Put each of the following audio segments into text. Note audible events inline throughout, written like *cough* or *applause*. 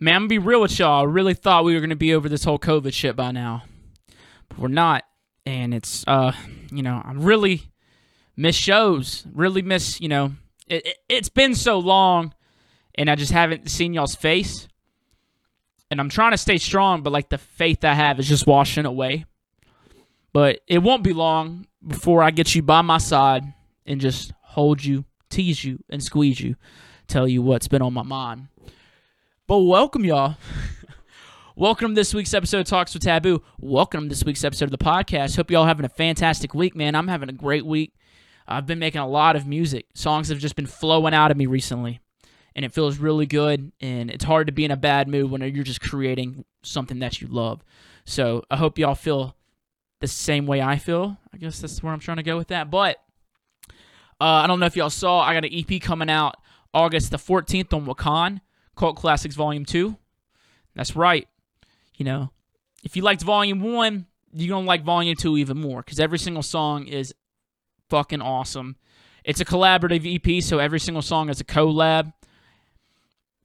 Man, I'm gonna be real with y'all. I really thought we were gonna be over this whole COVID shit by now, but we're not. And it's, uh, you know, I'm really miss shows. Really miss, you know, it, it, it's been so long, and I just haven't seen y'all's face. And I'm trying to stay strong, but like the faith I have is just washing away. But it won't be long before I get you by my side and just hold you, tease you, and squeeze you, tell you what's been on my mind. But welcome, y'all. welcome to this week's episode of Talks with Taboo. Welcome to this week's episode of the podcast. Hope y'all having a fantastic week, man. I'm having a great week. I've been making a lot of music. Songs have just been flowing out of me recently. And it feels really good. And it's hard to be in a bad mood when you're just creating something that you love. So I hope y'all feel the same way I feel. I guess that's where I'm trying to go with that. But uh, I don't know if y'all saw, I got an EP coming out August the 14th on Wakaan. Cult Classics Volume 2. That's right. You know, if you liked Volume 1, you're going to like Volume 2 even more because every single song is fucking awesome. It's a collaborative EP, so every single song is a collab.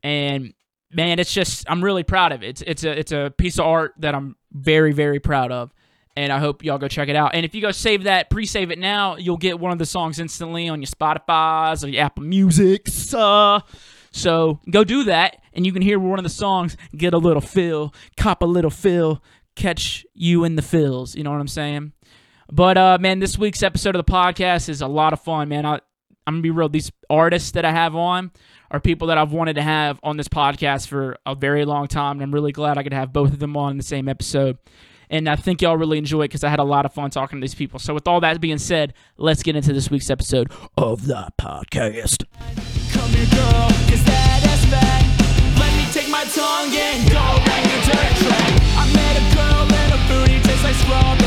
And man, it's just I'm really proud of it. It's it's a it's a piece of art that I'm very very proud of. And I hope y'all go check it out. And if you go save that, pre-save it now, you'll get one of the songs instantly on your Spotify's or your Apple Music's. Uh, so go do that, and you can hear one of the songs, get a little feel, cop a little feel, catch you in the fills. You know what I'm saying? But uh, man, this week's episode of the podcast is a lot of fun, man. I, I'm gonna be real. These artists that I have on are people that I've wanted to have on this podcast for a very long time, and I'm really glad I could have both of them on in the same episode. And I think y'all really enjoy it because I had a lot of fun talking to these people. So, with all that being said, let's get into this week's episode of the podcast. Tongue and go around your dirt track. I met a girl and her booty tastes like strawberries.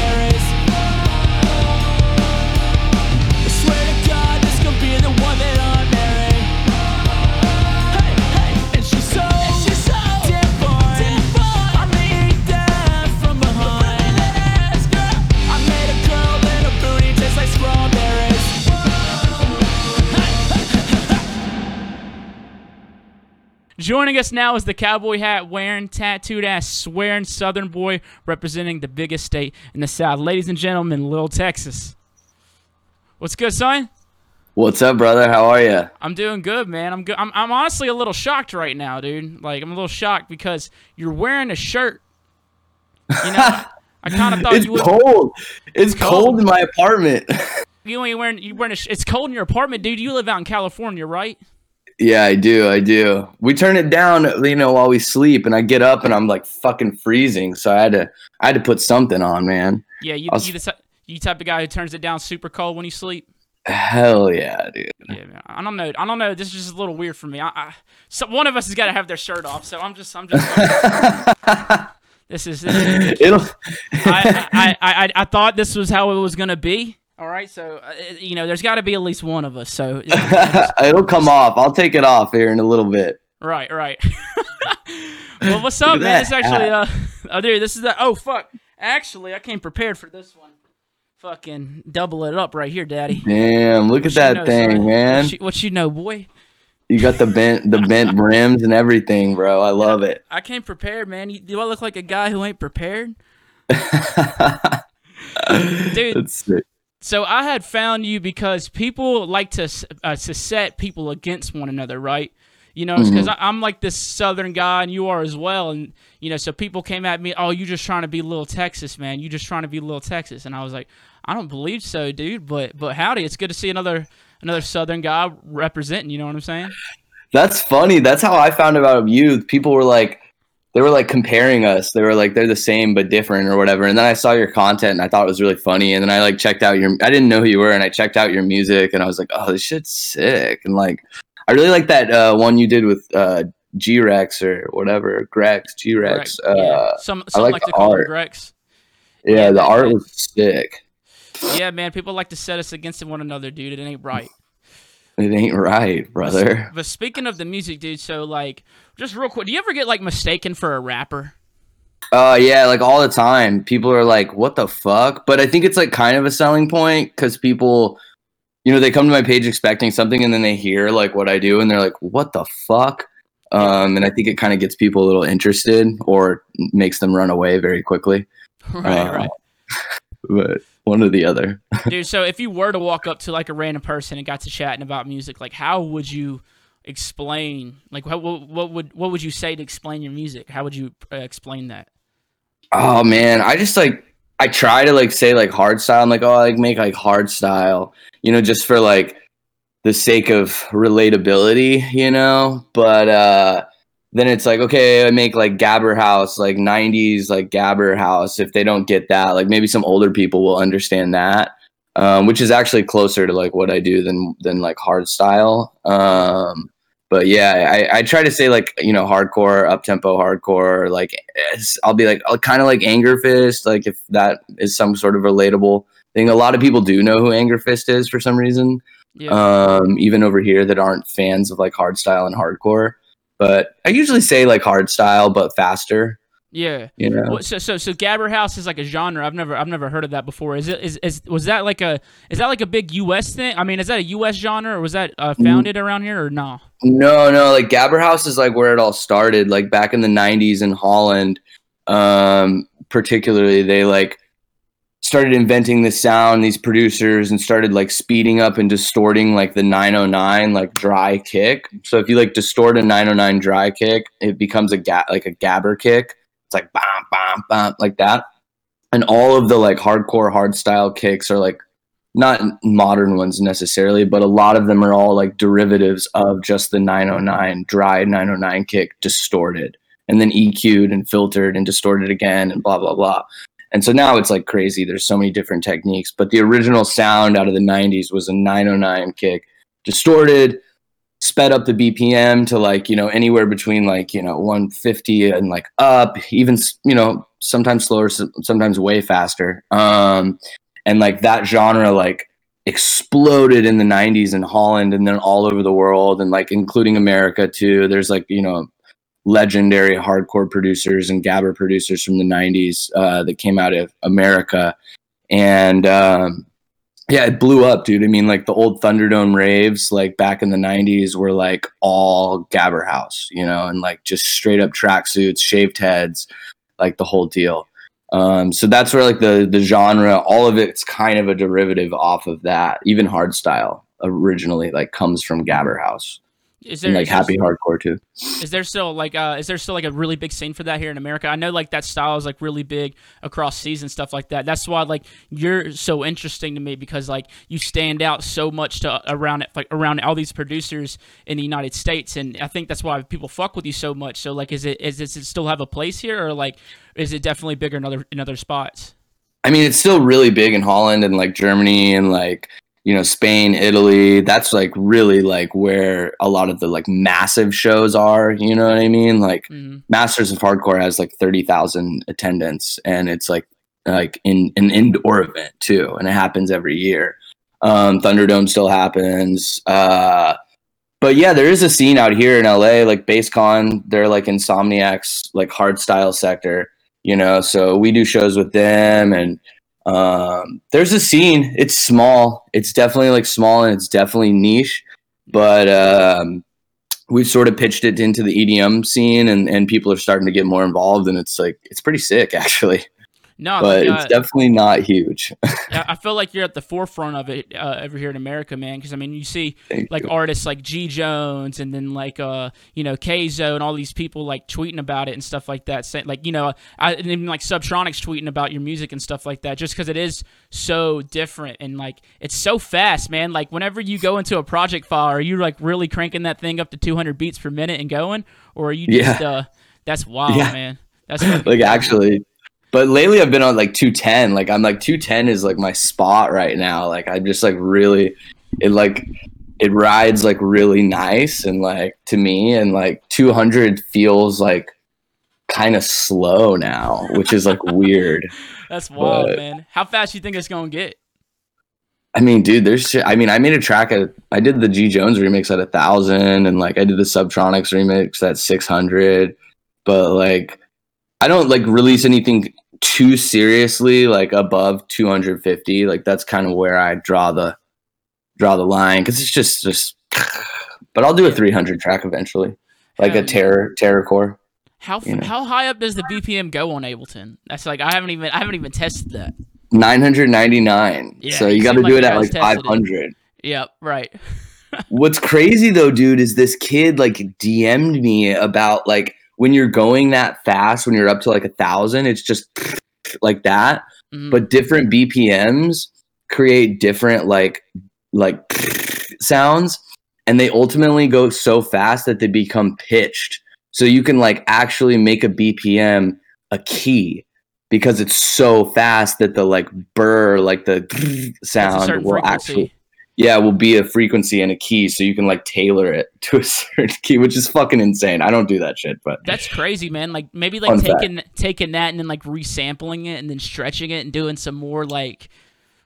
Joining us now is the cowboy hat wearing, tattooed ass swearing Southern boy representing the biggest state in the South. Ladies and gentlemen, Little Texas. What's good, son? What's up, brother? How are you? I'm doing good, man. I'm good. I'm, I'm honestly a little shocked right now, dude. Like I'm a little shocked because you're wearing a shirt. You know, *laughs* I kind of thought it's you would. cold. It's, cold. cold in my apartment. *laughs* you ain't wearing you wearing a, It's cold in your apartment, dude. You live out in California, right? Yeah, I do. I do. We turn it down, you know, while we sleep, and I get up and I'm like fucking freezing. So I had to, I had to put something on, man. Yeah, you, was, you, the, you type of guy who turns it down super cold when you sleep. Hell yeah, dude. Yeah, man. I don't know. I don't know. This is just a little weird for me. I, I so one of us has got to have their shirt off. So I'm just, I'm just. *laughs* this is. This is It'll. I, I, I, I thought this was how it was gonna be. All right, so uh, you know, there's got to be at least one of us. So *laughs* *laughs* it'll come off. I'll take it off here in a little bit. Right, right. *laughs* well, what's up, man? It's actually uh, oh, dude, this is the oh fuck. Actually, I came prepared for this one. Fucking double it up right here, daddy. Damn, look what at that know, thing, son? man. What you, what you know, boy? You got the bent the bent brims and everything, bro. I love it. I came prepared, man. do I look like a guy who ain't prepared? Dude, That's sick. So I had found you because people like to uh, to set people against one another, right? You know, because mm-hmm. I'm like this Southern guy, and you are as well, and you know, so people came at me, oh, you just trying to be little Texas, man. You just trying to be little Texas, and I was like, I don't believe so, dude. But but howdy, it's good to see another another Southern guy representing. You know what I'm saying? That's funny. That's how I found about you. People were like, they were like comparing us. They were like they're the same but different or whatever. And then I saw your content and I thought it was really funny. And then I like checked out your I didn't know who you were and I checked out your music and I was like, oh, this shit's sick. And like I really like that uh, one you did with uh, G Rex or whatever Grex G Rex. Uh, yeah. Some, some I like, like the art. Grex. Yeah, yeah the art was sick. Yeah, man. People like to set us against one another, dude. It ain't right. It ain't right, brother. But, but speaking of the music, dude, so like, just real quick, do you ever get like mistaken for a rapper? Uh, yeah, like all the time. People are like, "What the fuck?" But I think it's like kind of a selling point because people, you know, they come to my page expecting something, and then they hear like what I do, and they're like, "What the fuck?" Um, and I think it kind of gets people a little interested or makes them run away very quickly. *laughs* right, Uh, right. *laughs* But one or the other. *laughs* Dude, so if you were to walk up to like a random person and got to chatting about music, like how would you explain? Like what what, would what would you say to explain your music? How would you uh, explain that? Oh man, I just like I try to like say like hard style. I'm like, oh, I like make like hard style, you know, just for like the sake of relatability, you know. But uh then it's like, okay, I make like Gabber House, like '90s, like Gabber House. If they don't get that, like maybe some older people will understand that, um, which is actually closer to like what I do than than like hard style. Um, but yeah, I, I try to say like you know hardcore, up tempo hardcore. Like I'll be like kind of like Angerfist, like if that is some sort of relatable thing. A lot of people do know who Angerfist is for some reason, Yeah. um, even over here that aren't fans of like hard style and hardcore. But I usually say like hard style, but faster. Yeah. You know, so so so Gabber House is like a genre. I've never I've never heard of that before. Is it is, is was that like a is that like a big U.S. thing? I mean, is that a U.S. genre or was that uh, founded around here or no? No, no, like Gabber House is like where it all started, like back in the '90s in Holland. Um, particularly, they like started inventing the sound. These producers and started like speeding up and distorting like the 909 like dry kick. So if you like distort a 909 dry kick, it becomes a ga- like a gabber kick. It's like bam, bam, bam, like that. And all of the like hardcore hard style kicks are like not modern ones necessarily, but a lot of them are all like derivatives of just the 909 dry 909 kick distorted and then EQ'd and filtered and distorted again and blah blah blah. And so now it's like crazy. There's so many different techniques, but the original sound out of the 90s was a 909 kick distorted, sped up the BPM to like, you know, anywhere between like, you know, 150 and like up, even, you know, sometimes slower, sometimes way faster. Um, and like that genre like exploded in the 90s in Holland and then all over the world and like including America too. There's like, you know, legendary hardcore producers and gabber producers from the 90s uh, that came out of America. And um, yeah, it blew up, dude. I mean, like the old Thunderdome raves, like back in the 90s, were like all gabber house, you know, and like just straight up tracksuits, shaved heads, like the whole deal. Um, so that's where like the the genre, all of it's kind of a derivative off of that. Even hardstyle originally like comes from gabber house Is there and like happy hardcore too. Is there still like uh is there still like a really big scene for that here in America? I know like that style is like really big across seas and stuff like that. That's why like you're so interesting to me because like you stand out so much to around it like around all these producers in the United States and I think that's why people fuck with you so much. So like is it is does it still have a place here or like is it definitely bigger in other in other spots? I mean, it's still really big in Holland and like Germany and like you know Spain, Italy. That's like really like where a lot of the like massive shows are. You know what I mean? Like mm-hmm. Masters of Hardcore has like thirty thousand attendance, and it's like like in an indoor event too, and it happens every year. Um, Thunderdome still happens. Uh, but yeah, there is a scene out here in LA, like Basscon. They're like Insomniac's like hard style sector, you know. So we do shows with them, and um, there's a scene. It's small. It's definitely like small, and it's definitely niche. But um, we've sort of pitched it into the EDM scene, and and people are starting to get more involved, and it's like it's pretty sick *laughs* actually. No, But uh, it's definitely not huge. *laughs* I feel like you're at the forefront of it uh, over here in America, man. Because I mean, you see Thank like you. artists like G Jones and then like uh you know Kzo and all these people like tweeting about it and stuff like that. Saying like you know I and even like Subtronics tweeting about your music and stuff like that. Just because it is so different and like it's so fast, man. Like whenever you go into a project file, are you like really cranking that thing up to 200 beats per minute and going, or are you just uh that's wild, Yeah. man. *laughs* That's like actually but lately i've been on like 210 like i'm like 210 is like my spot right now like I'm just like really it like it rides like really nice and like to me and like 200 feels like kind of slow now which is like weird *laughs* That's wild, but- man. How fast you think it's gonna get? i mean dude there's i mean i made a track at i did the g jones remix at a thousand and like i did the subtronics remix at 600 but like i don't like release anything too seriously like above 250 like that's kind of where i draw the draw the line because it's just just *sighs* but i'll do a 300 track eventually like a terror terror core How you know. how high up does the BPM go on Ableton? That's like I haven't even I haven't even tested that. 999. Yeah, so you got to seem like do it at like tested it. 500. Yep, right. *laughs* What's crazy though, dude, is this kid like DM'd me about like when you're going that fast, when you're up to like a thousand, it's just like that. Mhm. But different BPMs create different like like sounds, and they ultimately go so fast that they become pitched. So you can like actually make a BPM a key because it's so fast that the like burr, like the sound will frequency. actually yeah, will be a frequency and a key, so you can like tailor it *laughs* to a certain key, which is fucking insane. I don't do that shit, but That's crazy, man. Like maybe like Fun fact. taking taking that and then like resampling it and then stretching it and doing some more like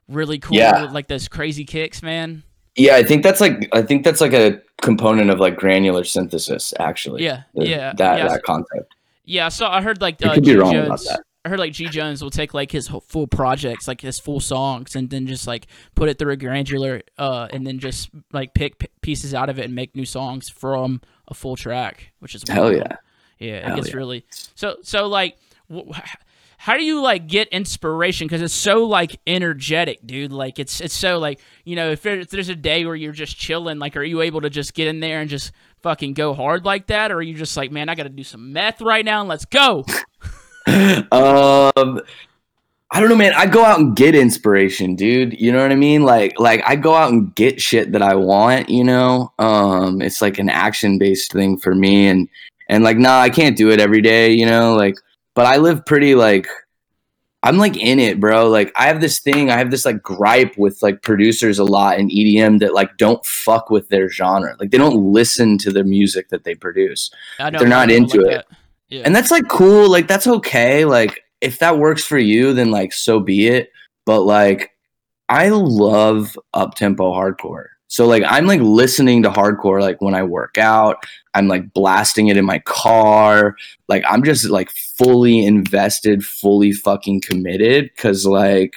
really cool Yeah. like those crazy kicks, man. yeah, I think that's like I think that's like a component of like granular synthesis, actually. Yeah, The- yeah, that yeah. that concept. Yeah, so I heard like I uh, could be G wrong about that. I heard like G Jones will take like his full projects, like his full songs, and then just like put it through a granular, uh, and then just like pick p- pieces out of it and make new songs from a full track, which is Hell wild. yeah. yeah. It Hell gets yeah. really so so like. wh- how do you like get inspiration because it's so like energetic dude like it's it's so like you know if, if there's a day where you're just chilling like are you able to just get in there and just fucking go hard like that or are you just like man i gotta do some meth right now and let's go *laughs* *laughs* um I don't know, man. I go out and get inspiration, dude. You know what I mean? Like, like I go out and get shit that I want. You know, um, it's like an action based thing for me, and and like, nah, I can't do it every day. You know, like, but I live pretty like, I'm like in it, bro. Like, I have this thing, I have this like gripe with like producers a lot in EDM that like don't fuck with their genre. Like, they don't listen to the music that they produce They're not into it. that. Yeah. and that's like cool like that's okay like if that works for you then like so be it. But like i love up tempo hardcore. So like i'm like listening to hardcore like when i work out. I'm like blasting it in my car. Like i'm just like fully invested fully fucking committed because like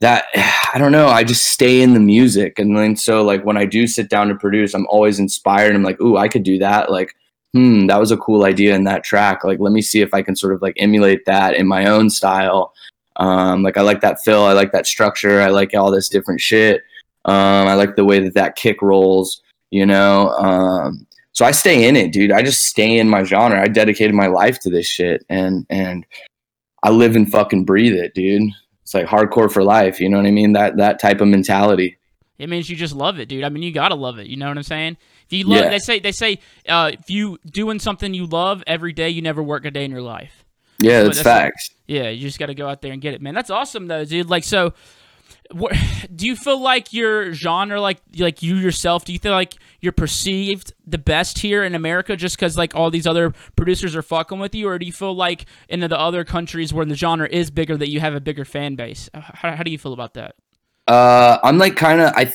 that *sighs* i don't know i just stay in the music. And then so like when i do sit down to produce i'm always inspired. I'm like ooh i could do that. Like hmm, that was a cool idea in that track. Like, let me see if I can sort of like emulate that in my own style. Um, like, I like that fill. I like that structure. I like all this different shit. Um, I like the way that that kick rolls, you know? Um, so I stay in it, dude. I just stay in my genre. I dedicated my life to this shit and, and I live and fucking breathe it, dude. It's like hardcore for life. You know what I mean? That, that type of mentality. It means you just love it, dude. I mean, you gotta love it. You know what I'm saying? You love, Yeah. they say they say uh, if you doing something you love every day, you never work a day in your life. Yeah, that's that's like- facts. Yeah, you just got to go out there and get it, man. That's awesome, though, dude. Like, so, what, *laughs* do you feel like your genre, like, like you yourself, do you feel like you're perceived the best here in America just because like all these other producers are fucking with you, or do you feel like in the other countries where the genre is bigger that you have a bigger fan base? How, how do you feel about that? Uh, I'm like kind of, I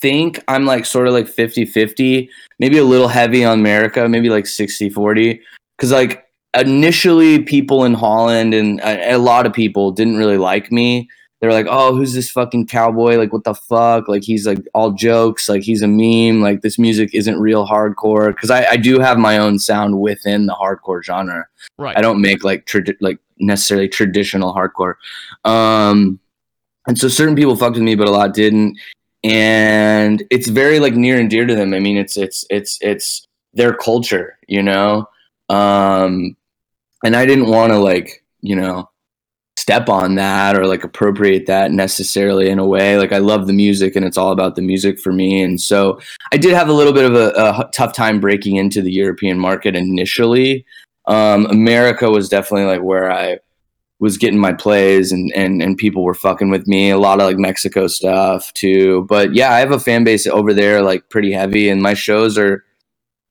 think I'm like sort of like 50 50, maybe a little heavy on America, maybe like 60 40. Cause like initially people in Holland and a, a lot of people didn't really like me. They were like, oh, who's this fucking cowboy? Like, what the fuck? Like, he's like all jokes. Like, he's a meme. Like, this music isn't real hardcore. Cause I, I do have my own sound within the hardcore genre. Right. I don't make like tradi- like necessarily traditional hardcore. Um, and so certain people fucked with me, but a lot didn't. And it's very like near and dear to them. I mean, it's it's it's it's their culture, you know. Um, and I didn't want to like you know step on that or like appropriate that necessarily in a way. Like I love the music and it's all about the music for me. And so I did have a little bit of a, a tough time breaking into the European market initially. Um, America was definitely like where I was getting my plays and, and and people were fucking with me. A lot of like Mexico stuff too. But yeah, I have a fan base over there like pretty heavy and my shows are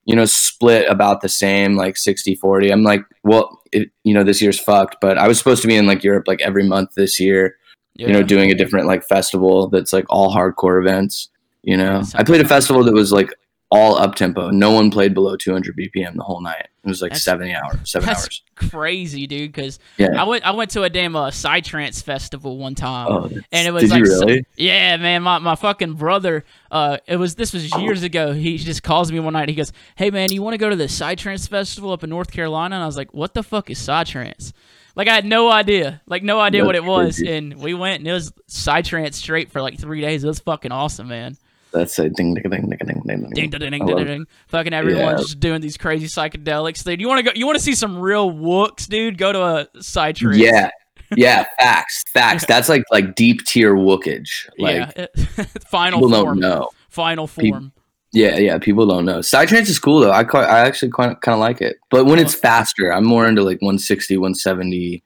you know split about the same like 60 40. I'm like, well, it, you know this year's fucked, but I was supposed to be in like Europe like every month this year, yeah. you know, doing a different like festival that's like all hardcore events, you know. I played a festival that was like all up tempo. No one played below 200 BPM the whole night. It was like That's- 70 hours, seven That's hours. crazy, dude. Because Yeah. I went I went to a damn uh, psytrance festival one time. Oh, and it was did like you so- yeah man my, my fucking brother uh it was this was years ago he just calls me one night he goes hey man you want to go to the psytrance festival up in north carolina and i was like what the fuck is psytrance like i had no idea like no idea what it was crazy. and we went and it was psytrance straight for like three days it was fucking awesome man That's a ding, ding, ding, ding, ding, ding, ding ding ding I ding ding, ding. fucking everyone Yeah. just doing these crazy psychedelics dude you want to go you want to see some real wooks dude go to a psytrance Yeah, yeah, facts, facts. *laughs* That's like like deep tier wookage. Like yeah *laughs* final people form don't know. final Pe- form Yeah, yeah, people don't know. Psytrance is cool though. I quite, I actually quite kind of like it. But when it's faster, I'm more into like 160, 170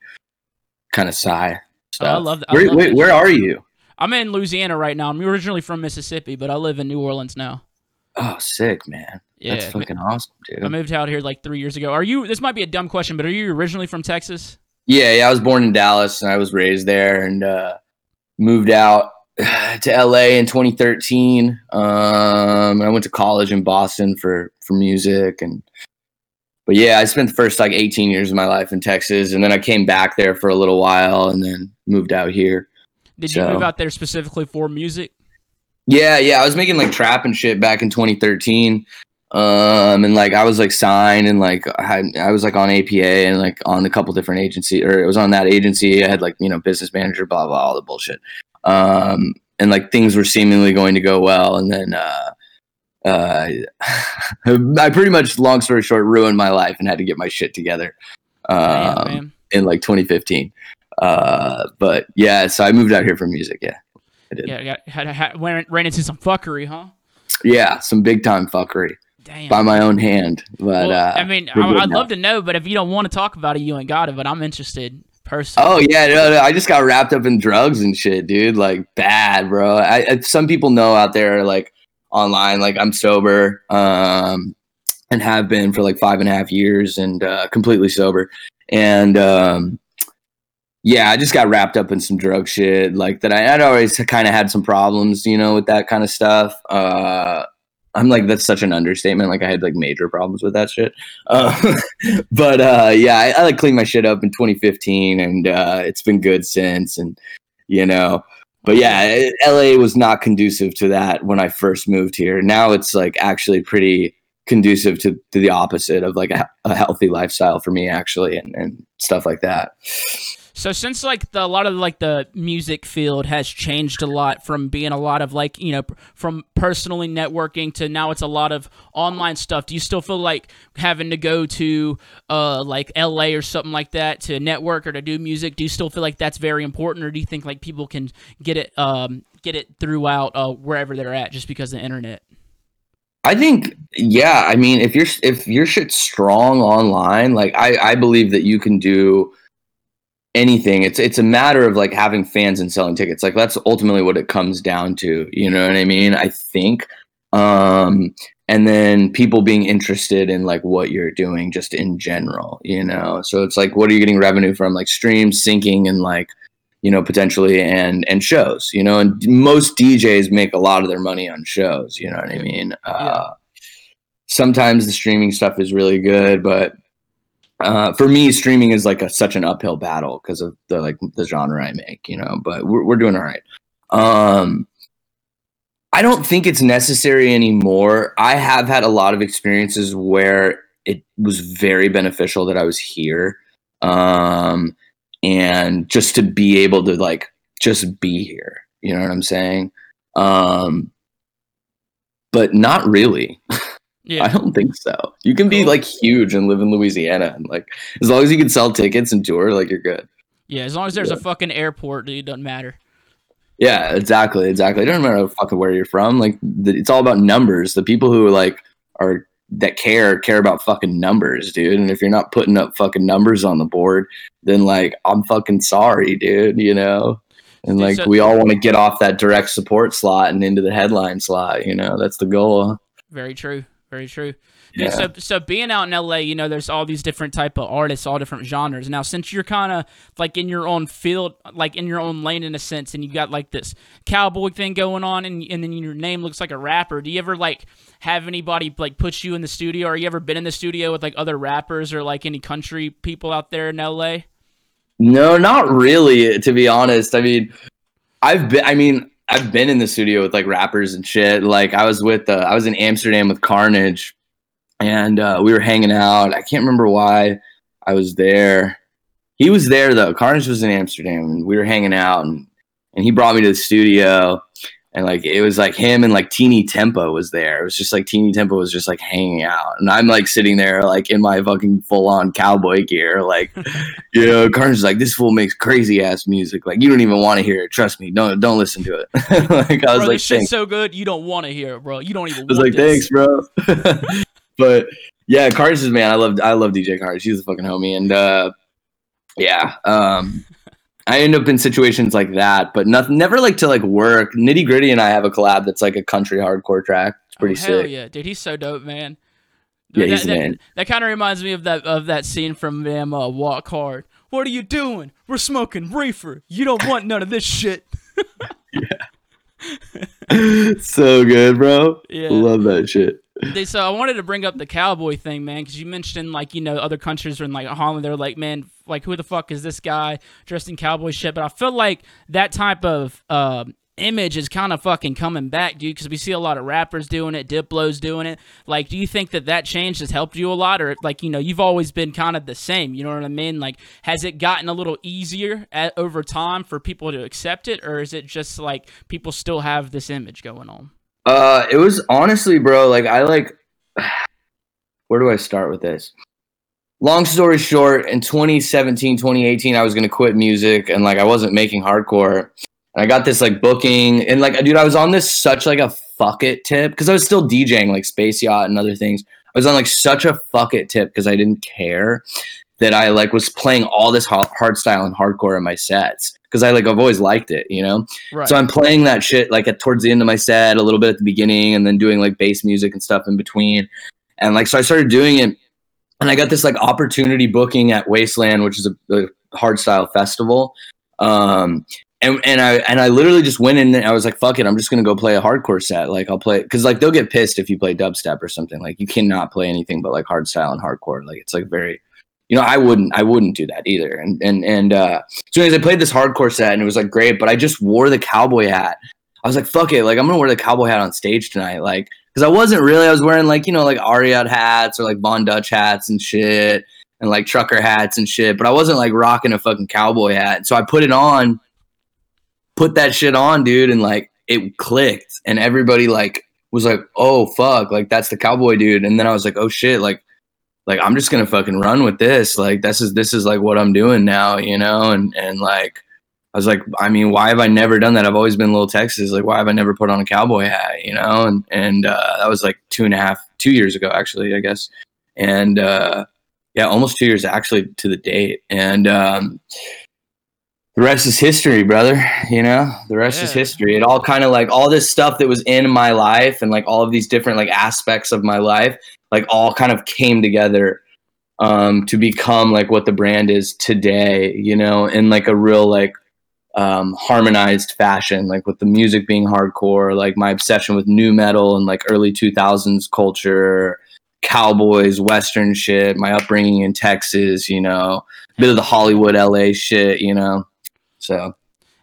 kind of psy stuff. Oh, I love that- I Where, love wait, where are you? I'm in Louisiana right now. I'm originally from Mississippi, but I live in New Orleans now. Oh, sick, man. Yeah, That's fucking awesome, dude. I moved out here like three years ago. Are you? This might be a dumb question, but are you originally from Texas? Yeah, yeah. I was born in Dallas and I was raised there and uh, moved out *sighs* to LA in 2013. Um, I went to college in Boston for for music and. But yeah, I spent the first like 18 years of my life in Texas, and then I came back there for a little while, and then moved out here. Did you move out there specifically for music? Yeah, yeah, I was making like trap and shit back in 2013. Um, and like I was like signed and like I, I was like on APA and like on a couple different agency or it was on that agency. I had like, you know, business manager, blah, blah, all the bullshit. Um, and like things were seemingly going to go well. And then, uh, uh, *laughs* I pretty much, long story short, ruined my life and had to get my shit together. Um, man. in like 2015. Uh, but yeah, so I moved out here for music. Yeah. I did. Yeah, got, had, had, ran, ran into some fuckery, huh? Yeah, some big time fuckery Damn. by my own hand. But Well, uh, I mean, I, I'd love to know, but if you don't want to talk about it, you ain't got it. But I'm interested personally. oh yeah, no, no, I just got wrapped up in drugs and shit, dude. Like bad, bro. I, I some people know out there, like online, like I'm sober, um, and have been for like five and a half years, and uh, completely sober. And um, yeah, I just got wrapped up in some drug shit, like that. I, I'd always kind of had some problems, you know, with that kind of stuff. Uh, I'm like that's such an understatement. Like I had like major problems with that shit. Uh, *laughs* but uh, yeah, I, I like cleaned my shit up in 2015, and uh, it's been good since. And you know, but yeah, LA was not conducive to that when I first moved here. Now it's like actually pretty conducive to, to the opposite of like a, a healthy lifestyle for me actually, and, and stuff like that. So since like the, a lot of like the music field has changed a lot from being a lot of like you know from personally networking to now it's a lot of online stuff. Do you still feel like having to go to uh like L.A. or something like that to network or to do music? Do you still feel like that's very important, or do you think like people can get it um get it throughout uh wherever they're at just because of the internet? I think, yeah. I mean, if you're if your shit's strong online, like I I believe that you can do anything. It's it's a matter of like having fans and selling tickets. Like that's ultimately what it comes down to. You know what I mean? I think. Um, and then people being interested in like what you're doing just in general. You know, so it's like, what are you getting revenue from? Like streams, syncing, and like you know potentially and and shows you know and most djs make a lot of their money on shows you know what i mean uh sometimes the streaming stuff is really good but uh for me streaming is like a such an uphill battle because of the like the genre i make you know but we're, we're doing all right. Um i don't think it's necessary anymore. I have had a lot of experiences where it was very beneficial that i was here um and just to be able to like just be here you know what i'm saying? Um but not really *laughs* i don't think so. You can be like huge and live in louisiana and like as long as you can sell tickets and tour like you're good. Yeah. As long as there's a fucking airport, dude, it doesn't matter. yeah exactly exactly. It doesn't matter fucking where you're from like the, it's all about numbers. The people who are like are that care care about fucking numbers dude. And if you're not putting up fucking numbers on the board then like i'm fucking sorry dude you know? And Dude, like so- we all want to get off that direct support slot and into the headline slot you know? That's the goal. Very true. Very true. Yeah. So, so being out in LA, you know, there's all these different type of artists, all different genres. Now, since you're kind of like in your own field, like in your own lane in a sense, and you got like this cowboy thing going on, and and then your name looks like a rapper. Do you ever like have anybody like put you in the studio, or you ever been in the studio with like other rappers or like any country people out there in LA? No, not really. To be honest, I mean, I've been. I mean, I've been in the studio with like rappers and shit. Like I was with. Uh, I was in Amsterdam with Carnage, and uh, we were hanging out. I can't remember why I was there. He was there though. Carnage was in Amsterdam, and we were hanging out, and and he brought me to the studio. And like it was like him and like Tinie Tempah was there. It was just like Tinie Tempah was just like hanging out, and I'm like sitting there like in my fucking full on cowboy gear, like *laughs* you know, Carnage is like this fool makes crazy ass music. Like you don't even want to hear it. Trust me, don't don't listen to it. *laughs* like I was bro, like, this shit's so good, you don't want to hear it, bro. You don't even. I was like, this. thanks, bro. *laughs* but yeah, Carnage is man. I love I love DJ Carnage. He's a fucking homie, and uh, yeah, um, I end up in situations like that, but nothing, never like to like work. Nitti Gritti and I have a collab that's like a country hardcore track. It's pretty sick. oh, hell sick. yeah, dude, he's so dope, man. Yeah, that, he's that, man. that kind of reminds me of that of that scene from them uh, Walk Hard. What are you doing? We're smoking reefer. You don't want none of this shit. *laughs* *laughs* Yeah. *laughs* so good, bro. Yeah. Love that shit. They- so I wanted to bring up the cowboy thing, man, because you mentioned like you know other countries are in like Holland. They're like, man, like who the fuck is this guy dressed in cowboy shit? But I feel like that type of uh, image is kind of fucking coming back, dude. Because we see a lot of rappers doing it, Diplo's doing it. Like, do you think that that change has helped you a lot, or like you know you've always been kind of the same? You know what I mean? Like, has it gotten a little easier at, over time for people to accept it, or is it just like people still have this image going on? Uh, it was honestly, bro. Like I like. *sighs* Where do I start with this? Long story short, in 2017, 2018, I was gonna quit music, and like I wasn't making hardcore. And I got this like booking, and like, dude, I was on this such like a fuck it tip because I was still DJing like Space Yacht and other things. I was on like such a fuck it tip because I didn't care that I like was playing all this hard hardstyle and hardcore in my sets because I like I've always liked it, you know. Right. So I'm playing that shit like at towards the end of my set, a little bit at the beginning, and then doing like bass music and stuff in between. And like so I started doing it, and I got this like opportunity booking at Wasteland, which is a, a hardstyle festival. Um, and and I and I literally just went in and I was like, fuck it, I'm just gonna go play a hardcore set. Like I'll play because like they'll get pissed if you play dubstep or something. Like you cannot play anything but like hardstyle and hardcore. Like it's like very you know, I wouldn't I wouldn't do that either. And and and uh so anyways, I played this hardcore set and it was like great, but I just wore the cowboy hat. I was like, fuck it, like I'm gonna wear the cowboy hat on stage tonight. Like because I wasn't really I was wearing like, you know, like Ariat hats or like Von Dutch hats and shit and like trucker hats and shit, but I wasn't like rocking a fucking cowboy hat. So I put it on, put that shit on, dude, and like it clicked and everybody like was like, oh fuck, like that's the cowboy dude. And then I was like, oh shit, like like I'm just gonna fucking run with this. Like this is this is like what I'm doing now, you know? And and like I was like, I mean, why have I never done that? I've always been little Texas. Like, why have I never put on a cowboy hat? You know? And and uh, that was like two and a half, two years ago, actually, I guess. And uh, yeah, almost two years actually to the date. And um, the rest is history, brother. You know, the rest is history. It all kind of like all this stuff that was in my life and like all of these different like aspects of my life, like all kind of came together um, to become like what the brand is today. You know, in like a real like um, harmonized fashion, like with the music being hardcore, like my obsession with nu metal and like early 2000s culture, cowboys, western shit, my upbringing in Texas, you know, a bit of the Hollywood LA shit, you know. So,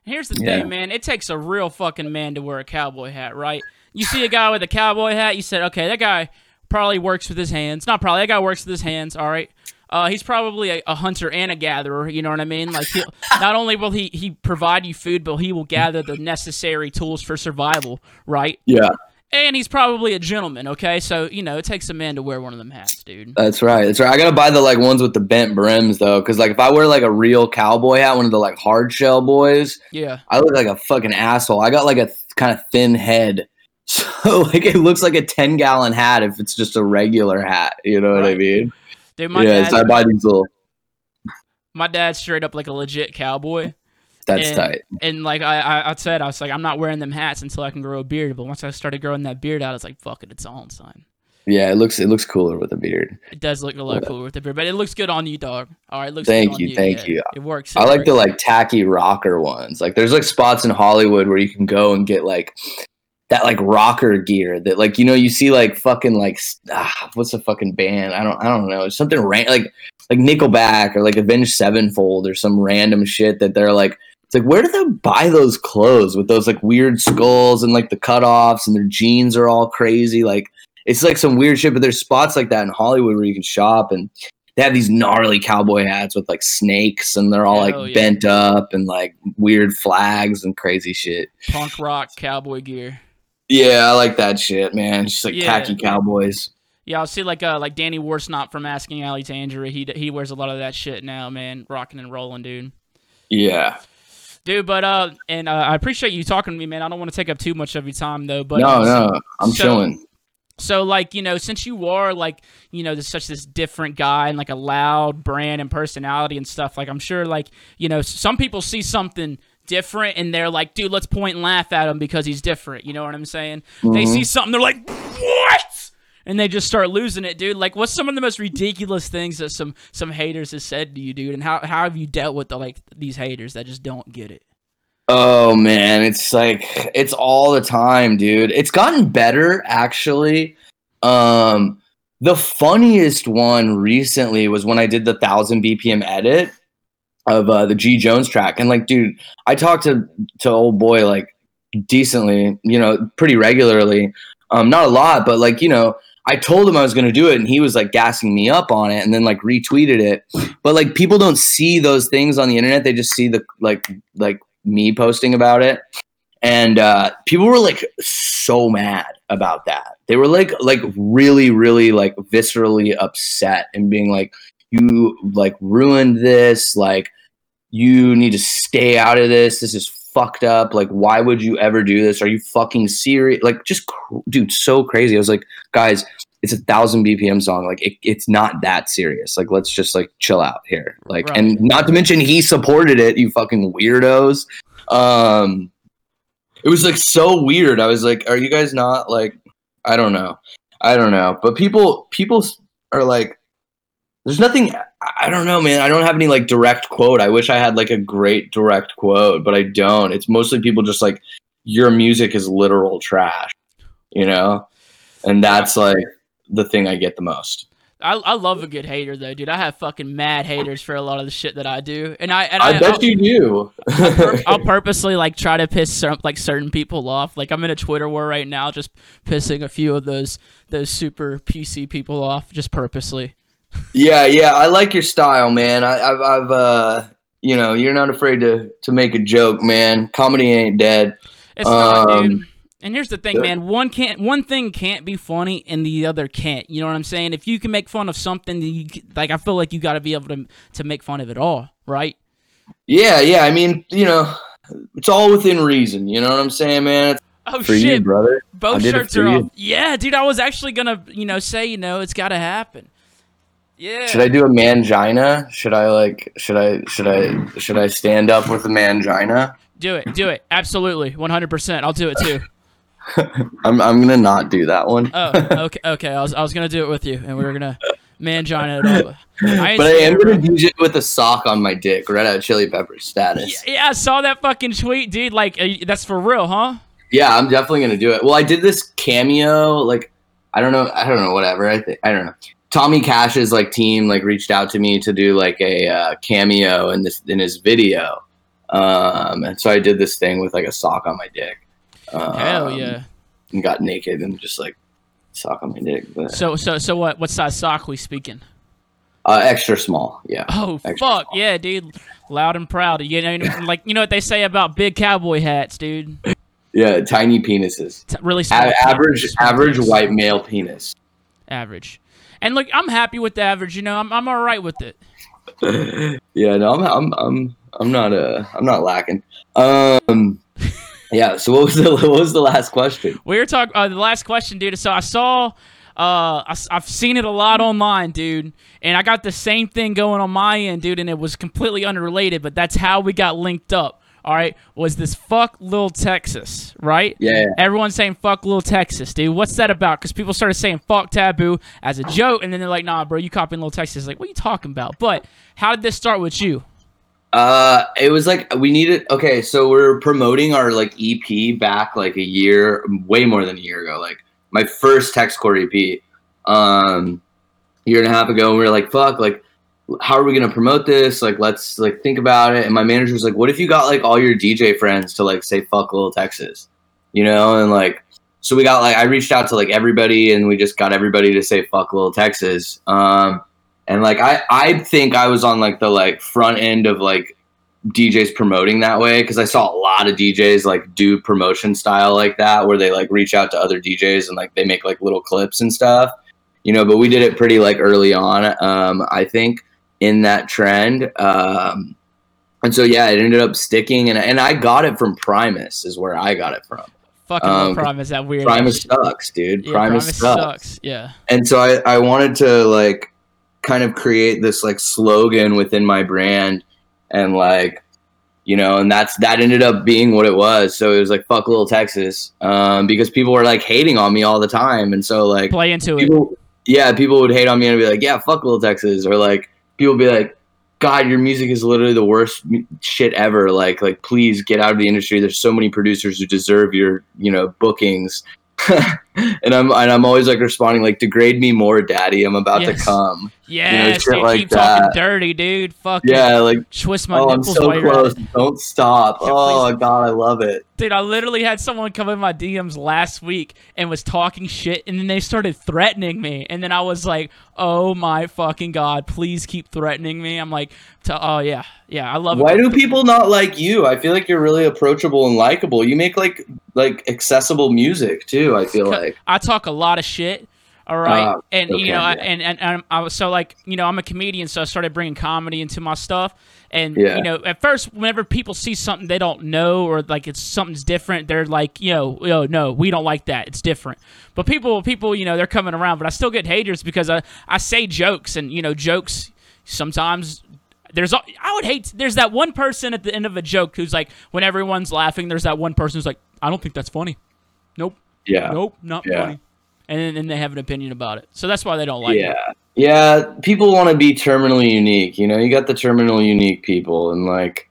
Here's the Yeah. thing, man. It takes a real fucking man to wear a cowboy hat, right? You see a guy with a cowboy hat, you said, okay, that guy probably works with his hands. Not probably, that guy works with his hands, all right? Uh, he's probably a, a hunter and a gatherer, you know what I mean? Like, he'll, *laughs* not only will he, he provide you food, but he will gather the necessary tools for survival, right? yeah, And he's probably a gentleman, okay? So, you know, it takes a man to wear one of them hats, dude. that's right. That's right. I got to buy the like ones with the bent brims though, cuz like if I wear like a real cowboy hat, one of the like hard shell boys, Yeah. I look like a fucking asshole. I got like a th- kind of thin head. *laughs* So like it looks like a 10 gallon hat if it's just a regular hat, you know what I mean? Dude, my, yeah, dad, I buy these little my dad's straight up like a legit cowboy. that's And- tight. And like I, I, I said, I was like, I'm not wearing them hats until I can grow a beard. But once I started growing that beard out, I was like, fuck it, it's all on, son. Yeah, it looks it looks cooler with a beard. It does look a lot cooler with the beard, but it looks good on you, dog. All right, looks. Thank good on you, thank you. It works. I It like the like tacky rocker ones. Like there's like spots in Hollywood where you can go and get like that like rocker gear that like you know you see like fucking like ah, what's a fucking band? I don't I don't know. Something ran like like Nickelback or like Avenged Sevenfold or some random shit that they're like it's like where do they buy those clothes with those like weird skulls and like the cutoffs and their jeans are all crazy like it's like some weird shit but there's spots like that in Hollywood where you can shop and they have these gnarly cowboy hats with like snakes and they're all like yeah. bent up and like weird flags and crazy shit. punk rock cowboy gear. Yeah, I like that shit, man. Just like Yeah. khaki cowboys. Yeah, I'll see like uh like Danny Worsnop from Asking Alexandria. He he wears a lot of that shit now, man. Rocking and rolling, dude. Yeah. Dude, but uh, and uh, I appreciate you talking to me, man. I don't want to take up too much of your time though. But no, uh, no, I'm so- chilling. So like you know, since you are like you know this such this different guy and like a loud brand and personality and stuff, like I'm sure like you know some people see something different and they're like, dude, let's point and laugh at him because he's different. You know what I'm saying? They Mhm. see something, they're like, what? And they just start losing it, dude. Like, what's some of the most ridiculous things that some some haters has said to you, dude? And how how have you dealt with the like these haters that just don't get it? Oh man, it's like it's all the time, dude. It's gotten better actually. Um the funniest one recently was when I did the 1000 BPM edit of uh, the G Jones track and like dude, I talked to to old boy like decently, you know, pretty regularly. Um not a lot, but like, you know, I told him I was going to do it and he was like gassing me up on it and then like retweeted it. But like people don't see those things on the internet. They just see the like like me posting about it and uh people were like so mad about that they were like like really really like viscerally upset and being like you like ruined this like you need to stay out of this this is fucked up like why would you ever do this? Are you fucking serious? Like just cr- dude so crazy. I was like guys it's a thousand bpm song like it, it's not that serious. Like let's just like chill out here. Like Right. and not to mention he supported it you fucking weirdos. Um it was like so weird. I was like are you guys not like i don't know. I don't know. But people people are like there's nothing I- don't know man. I don't have any like direct quote. I wish i had like a great direct quote but i don't. It's mostly people just like your music is literal trash you know? And that's like the thing i get the most. I, I love a good hater though, dude. I have fucking mad haters for a lot of the shit that I do, and I and i, I, bet I'll, you do. I'll *laughs* purposely like try to piss cer- like certain people off. Like I'm in a Twitter war right now, just pissing a few of those those super PC people off, just purposely. Yeah, yeah, I like your style, man. I, I've, I've, uh, you know, you're not afraid to to make a joke, man. Comedy ain't dead. It's not, dude. Um, And here's the thing, man. One can't, one thing can't be funny, and the other can't. You know what I'm saying? If you can make fun of something, you, like I feel like you got to be able to to make fun of it all, right? Yeah, yeah. I mean, you know, it's all within reason. You know what I'm saying, man? It's Oh for shit! you, brother. Both shirts are off. Yeah, dude. I was actually gonna, you know, say, you know, it's got to happen. Yeah. Should I do a mangina? Should I like? Should I? Should I? Should I stand up with a mangina? do it? Do it. Absolutely, 100. percent I'll do it too. *laughs* I'm. I'm gonna not do that one. Oh, *laughs* okay, okay. I was, I was gonna do it with you, and we were gonna mangina it all. I but I am gonna DJ with a sock on my dick, Red Hot Chili Peppers status. Yeah, I saw that fucking tweet, dude. Like, uh, that's for real, huh? Yeah, I'm definitely gonna do it. Well, I did this cameo, like I don't know, I don't know, whatever. I think I don't know. Tommy Cash's like team like reached out to me to do like a uh, cameo in this in his video, um, and so I did this thing with like a sock on my dick. Um, Hell yeah. And got naked and just like sock on my dick, but So, so, so what? What size sock we speaking? uh, extra small. Yeah. Oh fuck small. yeah, dude! Loud and proud. You know, like you know what they say about big cowboy hats, dude. Yeah, tiny penises. T- really small. A- average average white male penis. Average. And look, I'm happy with the average. You know, I'm I'm all right with it. *laughs* yeah, no, I'm I'm I'm I'm not uh I'm not lacking. Um *laughs* yeah, so what was the *laughs* what was the last question? We were talking. Uh, the last question, dude. So I saw. Uh, I, have seen it a lot online, dude, and I got the same thing going on my end, dude, and it was completely unrelated, but that's how we got linked up. All right, was this fuck little Texas, right? Yeah. Everyone's saying fuck little Texas, dude. What's that about? Because people started saying fuck Taboo as a joke, and then they're like, nah, bro, you copying little Texas. Like, what are you talking about? But how did this start with you? Uh, it was like we needed. Okay, so we're promoting our like EP back like a year, way more than a year ago. Like my first text core EP, um, year and a half ago. And we were like, fuck, like, how are we gonna promote this? Like, let's like think about it. And my manager was like, what if you got like all your DJ friends to like say fuck Little Texas, you know? And like, so we got like I reached out to like everybody, and we just got everybody to say fuck Little Texas. Um, and like I I think I was on like the like front end of like DJs promoting that way because I saw a lot of DJs like do promotion style like that where they like reach out to other DJs and like they make like little clips and stuff, you know. But we did it pretty like early on, um, I think, in that trend. Um, and so yeah, it ended up sticking, and and I got it from Primus is where I got it from. Fucking Um, Primus, that weird. Primus sucks, dude. Yeah, Primus, Primus sucks. sucks. Yeah. and so I, I wanted to like kind of create this like slogan within my brand and like you know and that's that ended up being what it was so it was like fuck little texas um, because people were like hating on me all the time and so like Play into it. yeah people would hate on me and be like yeah fuck little texas or like people be like god your music is literally the worst shit ever. Like like please get out of the industry. There's so many producers who deserve your you know bookings *laughs* *laughs* and i'm and i'm always like responding like degrade me more daddy i'm about Yes. to come Yes, shit dude, like keep talking that. dirty, dude. Fuck yeah like twist my oh i'm so while close don't stop Yeah, oh god i love it Dude, I literally had someone come in my DMs last week and was talking shit, and then they started threatening me, and then I was like, "Oh my fucking god, please keep threatening me." I'm like, "Oh yeah, yeah, I love it. why it." do people not like you i feel like you're really approachable and likable you make like like accessible music too i feel like I talk a lot of shit. All right, Ah, and you okay, know, I, and, and and I was so like, you know, I'm a comedian, so I started bringing comedy into my stuff. And Yeah. you know, at first, whenever people see something they don't know or like it's something's different, they're like, you know, yo, no, we don't like that. It's different. But people, people, you know, they're coming around. But I still get haters because I I say jokes, and you know, jokes sometimes. There's I would hate there's that one person at the end of a joke who's like when everyone's laughing there's that one person who's like I don't think that's funny. Nope. Yeah Nope, not Yeah. funny. And then and they have an opinion about it. So that's why they don't like yeah. it. Yeah, people want to be terminally unique. You know, you got the terminal unique people, and like,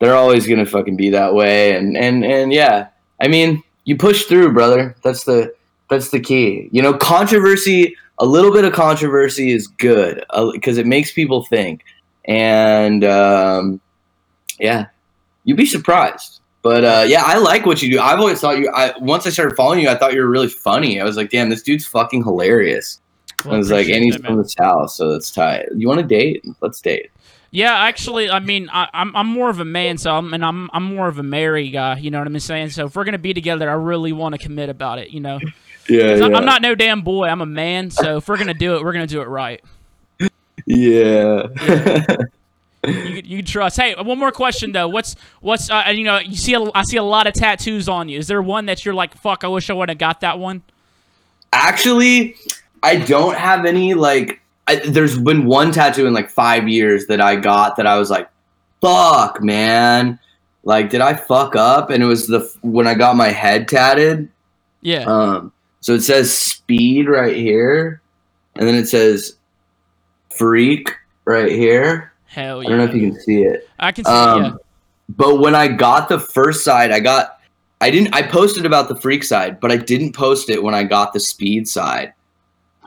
they're always gonna fucking be that way. And and and yeah, I mean, you push through, brother. That's the that's the key. You know, controversy. A little bit of controversy is good because it makes people think. And um, yeah, you'd be surprised. But uh, yeah, I like what you do. I've always thought you. I once I started following you, I thought you were really funny. I was like, damn, this dude's fucking hilarious. Well, I was like, and he's that, from the south, so that's tight. You want to date? Let's date. Yeah, actually, I mean, I, I'm I'm more of a man, so I'm and I'm I'm more of a married guy. You know what I'm saying? So if we're gonna be together, I really want to commit about it. You know, *laughs* Yeah, 'Cause I'm, I'm not no damn boy. I'm a man. So if we're gonna do it, we're gonna do it right. *laughs* Yeah. *laughs* You can- you can trust. Hey, one more question though. What's what's uh, you know you see a, I see a lot of tattoos on you. Is there one that you're like fuck? I wish I would have got that one. Actually, I don't have any like. I, there's been one tattoo in like five years that I got that I was like, "Fuck, man!" Like, did I fuck up? And it was the when I got my head tatted. Yeah. Um, so it says speed right here, and then it says freak right here. Hell I don't know if you can see it. I can see. Um, yeah. But when I got the first side, I got I didn't I posted about the freak side, but I didn't post it when I got the speed side.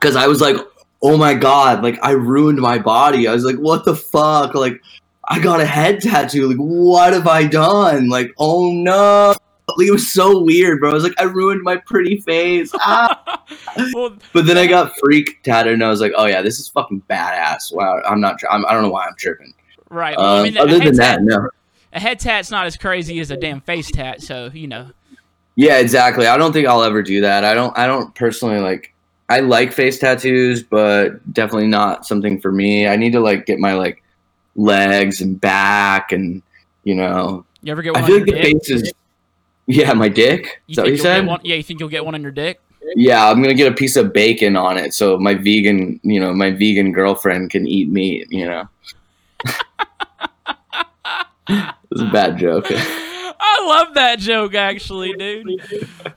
Cuz I was like, "Oh my god, like I ruined my body." I was like, "What the fuck?" Like I got a head tattoo. Like what have I done? Like, "Oh no." Like, it was so weird, bro. I was like, I ruined my pretty face. Ah. *laughs* Well, But then I got freak tattooed, and I was like, "Oh yeah, this is fucking badass." Wow, I'm not. I'm, I don't know why I'm tripping. right. Well, I Um, mean, other than tat- that, no. a head tat's not as crazy as a damn face tat. So you know. Yeah, exactly. I don't think I'll ever do that. I don't. I don't personally like. I like face tattoos, but definitely not something for me. I need to like get my like legs and back, and you know. You ever get one I feel like the face is. Yeah, my dick. You Is that what you said? one? Yeah, you think you'll get one on your dick? Yeah, I'm gonna get a piece of bacon on it, so my vegan, you know, my vegan girlfriend can eat meat. You know. *laughs* it's a bad joke. *laughs* I love that joke, actually, dude.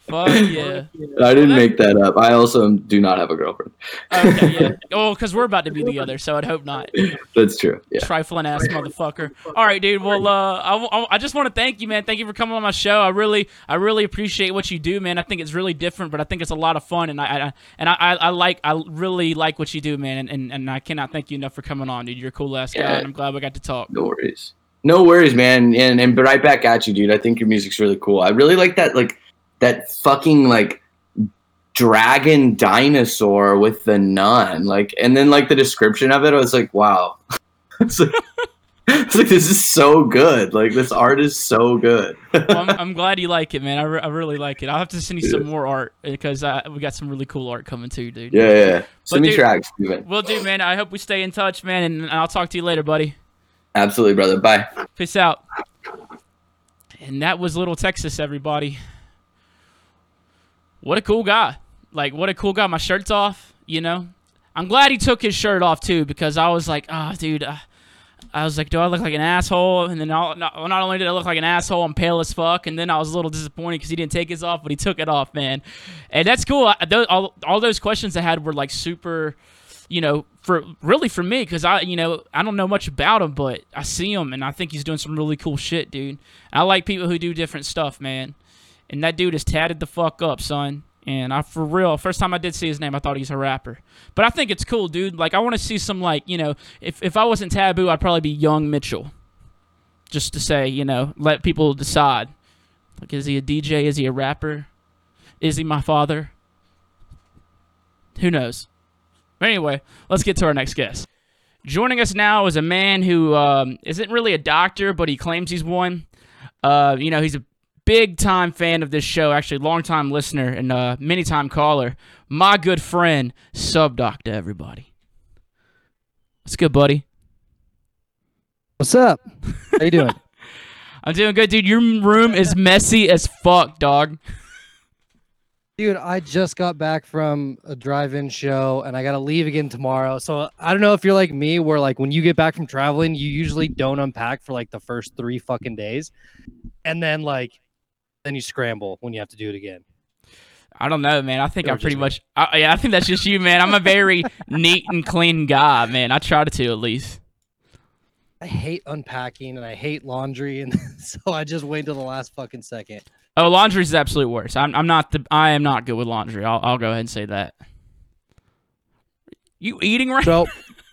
Fuck *laughs* yeah. I didn't make that up. I also do not have a girlfriend. Okay, yeah. *laughs* Oh, because we're about to be together, so I'd hope not. That's true. Yeah. Trifling ass motherfucker. All right, dude. Well, uh, I, I, I just want to thank you, man. Thank you for coming on my show. I really, I really appreciate what you do, man. I think it's really different, but I think it's a lot of fun, and I, I and I, I, I like, I really like what you do, man. And, and, and I cannot thank you enough for coming on, dude. You're a cool ass guy, Yeah. and I'm glad we got to talk. No worries. No worries, man. And and right back at you, dude. I think your music's really cool. I really like that like that fucking like dragon dinosaur with the nun. Like and then like the description of it, I was like, wow. *laughs* it's, like, it's like this is so good. Like this art is so good. Well, I'm, *laughs* I'm glad you like it, man. I, re- I really like it. I'll have to send you some more art because uh, we got some really cool art coming too, dude. yeah, yeah. Send me dude- tracks. Will do, man. I hope we stay in touch, man, and I'll talk to you later, buddy. Absolutely, brother. Bye. Peace out. And that was Little Texas, everybody. What a cool guy. Like, what a cool guy. My shirt's off, you know? I'm glad he took his shirt off, too, because I was like, oh, dude. Uh, I was like, do I look like an asshole? And then I'll, not, not only did I look like an asshole, I'm pale as fuck. And then I was a little disappointed because he didn't take his off, but he took it off, man. And that's cool. I, those, all, all those questions I had were like super, you know, for really for me because I, you know, I don't know much about him, but I see him and I think he's doing some really cool shit, dude. I like people who do different stuff, man. And that dude is tatted the fuck up, son. And I, for real, first time I did see his name, I thought he's a rapper. But I think it's cool, dude. Like, I want to see some, like, you know, if, if I wasn't taboo, I'd probably be Young Mitchell. Just to say, you know, let people decide. Like, is he a DJ? Is he a rapper? Is he my father? Who knows? But anyway, let's get to our next guest. Joining us now is a man who um, isn't really a doctor, but he claims he's one. Uh, you know, he's a big time fan of this show, actually, long time listener and uh, many time caller. My good friend, SubDocta, everybody. What's good, buddy? What's up? How you doing? *laughs* I'm doing good, dude. Your room is messy as fuck, dog. Dude, I just got back from a drive-in show and I got to leave again tomorrow. So I don't know if you're like me where like when you get back from traveling, you usually don't unpack for like the first 3 fucking days. And then like then you scramble when you have to do it again. I don't know, man. I think I'm pretty me. much. I, yeah, I think that's just you, man. I'm a very *laughs* neat and clean guy, man. I try to at least. I hate unpacking and I hate laundry and *laughs* so I just wait till the last fucking second. Oh, laundry's the absolute worst. I'm, I'm not the. I am not good with laundry. I'll, I'll go ahead and say that. You eating right? So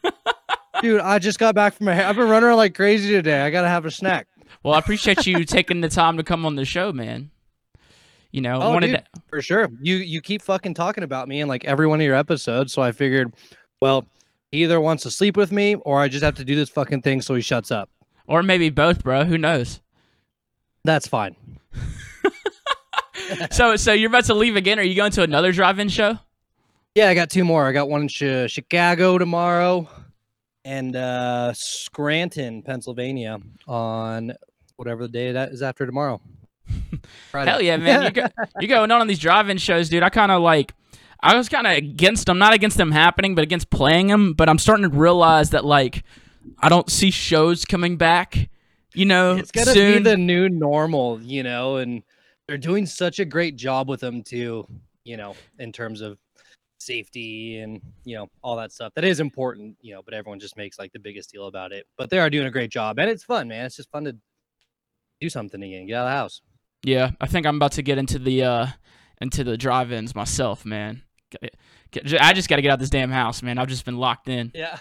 *laughs* Dude, I just got back from my I've been running around like crazy today. I got to have a snack. Well, I appreciate you taking the time to come on the show, man. You know, Oh, wanted dude. to, For sure. You you keep fucking talking about me in like every one of your episodes, so I figured, well, he either wants to sleep with me or I just have to do this fucking thing so he shuts up. or maybe both, bro. Who knows? That's fine. *laughs* so, so you're about to leave again? Are you going to another drive-in show? Yeah, I got two more. I got one in Chi- Chicago tomorrow and uh Scranton, Pennsylvania on whatever the day that is after tomorrow. Friday. *laughs* Hell yeah, man! You go, you're going on on these drive-in shows, dude. I kind of like. I was kind of against them, not against them happening, but against playing them. But I'm starting to realize that like I don't see shows coming back. You know, it's gonna soon. be the new normal, you know, and they're doing such a great job with them too, you know, in terms of safety and you know all that stuff. That is important, you know, but everyone just makes like the biggest deal about it. But they are doing a great job, and it's fun, man. It's just fun to do something again, get out of the house. Yeah, I think I'm about to get into the uh into the drive-ins myself, man. I just got to get out this damn house, man. I've just been locked in. Yeah.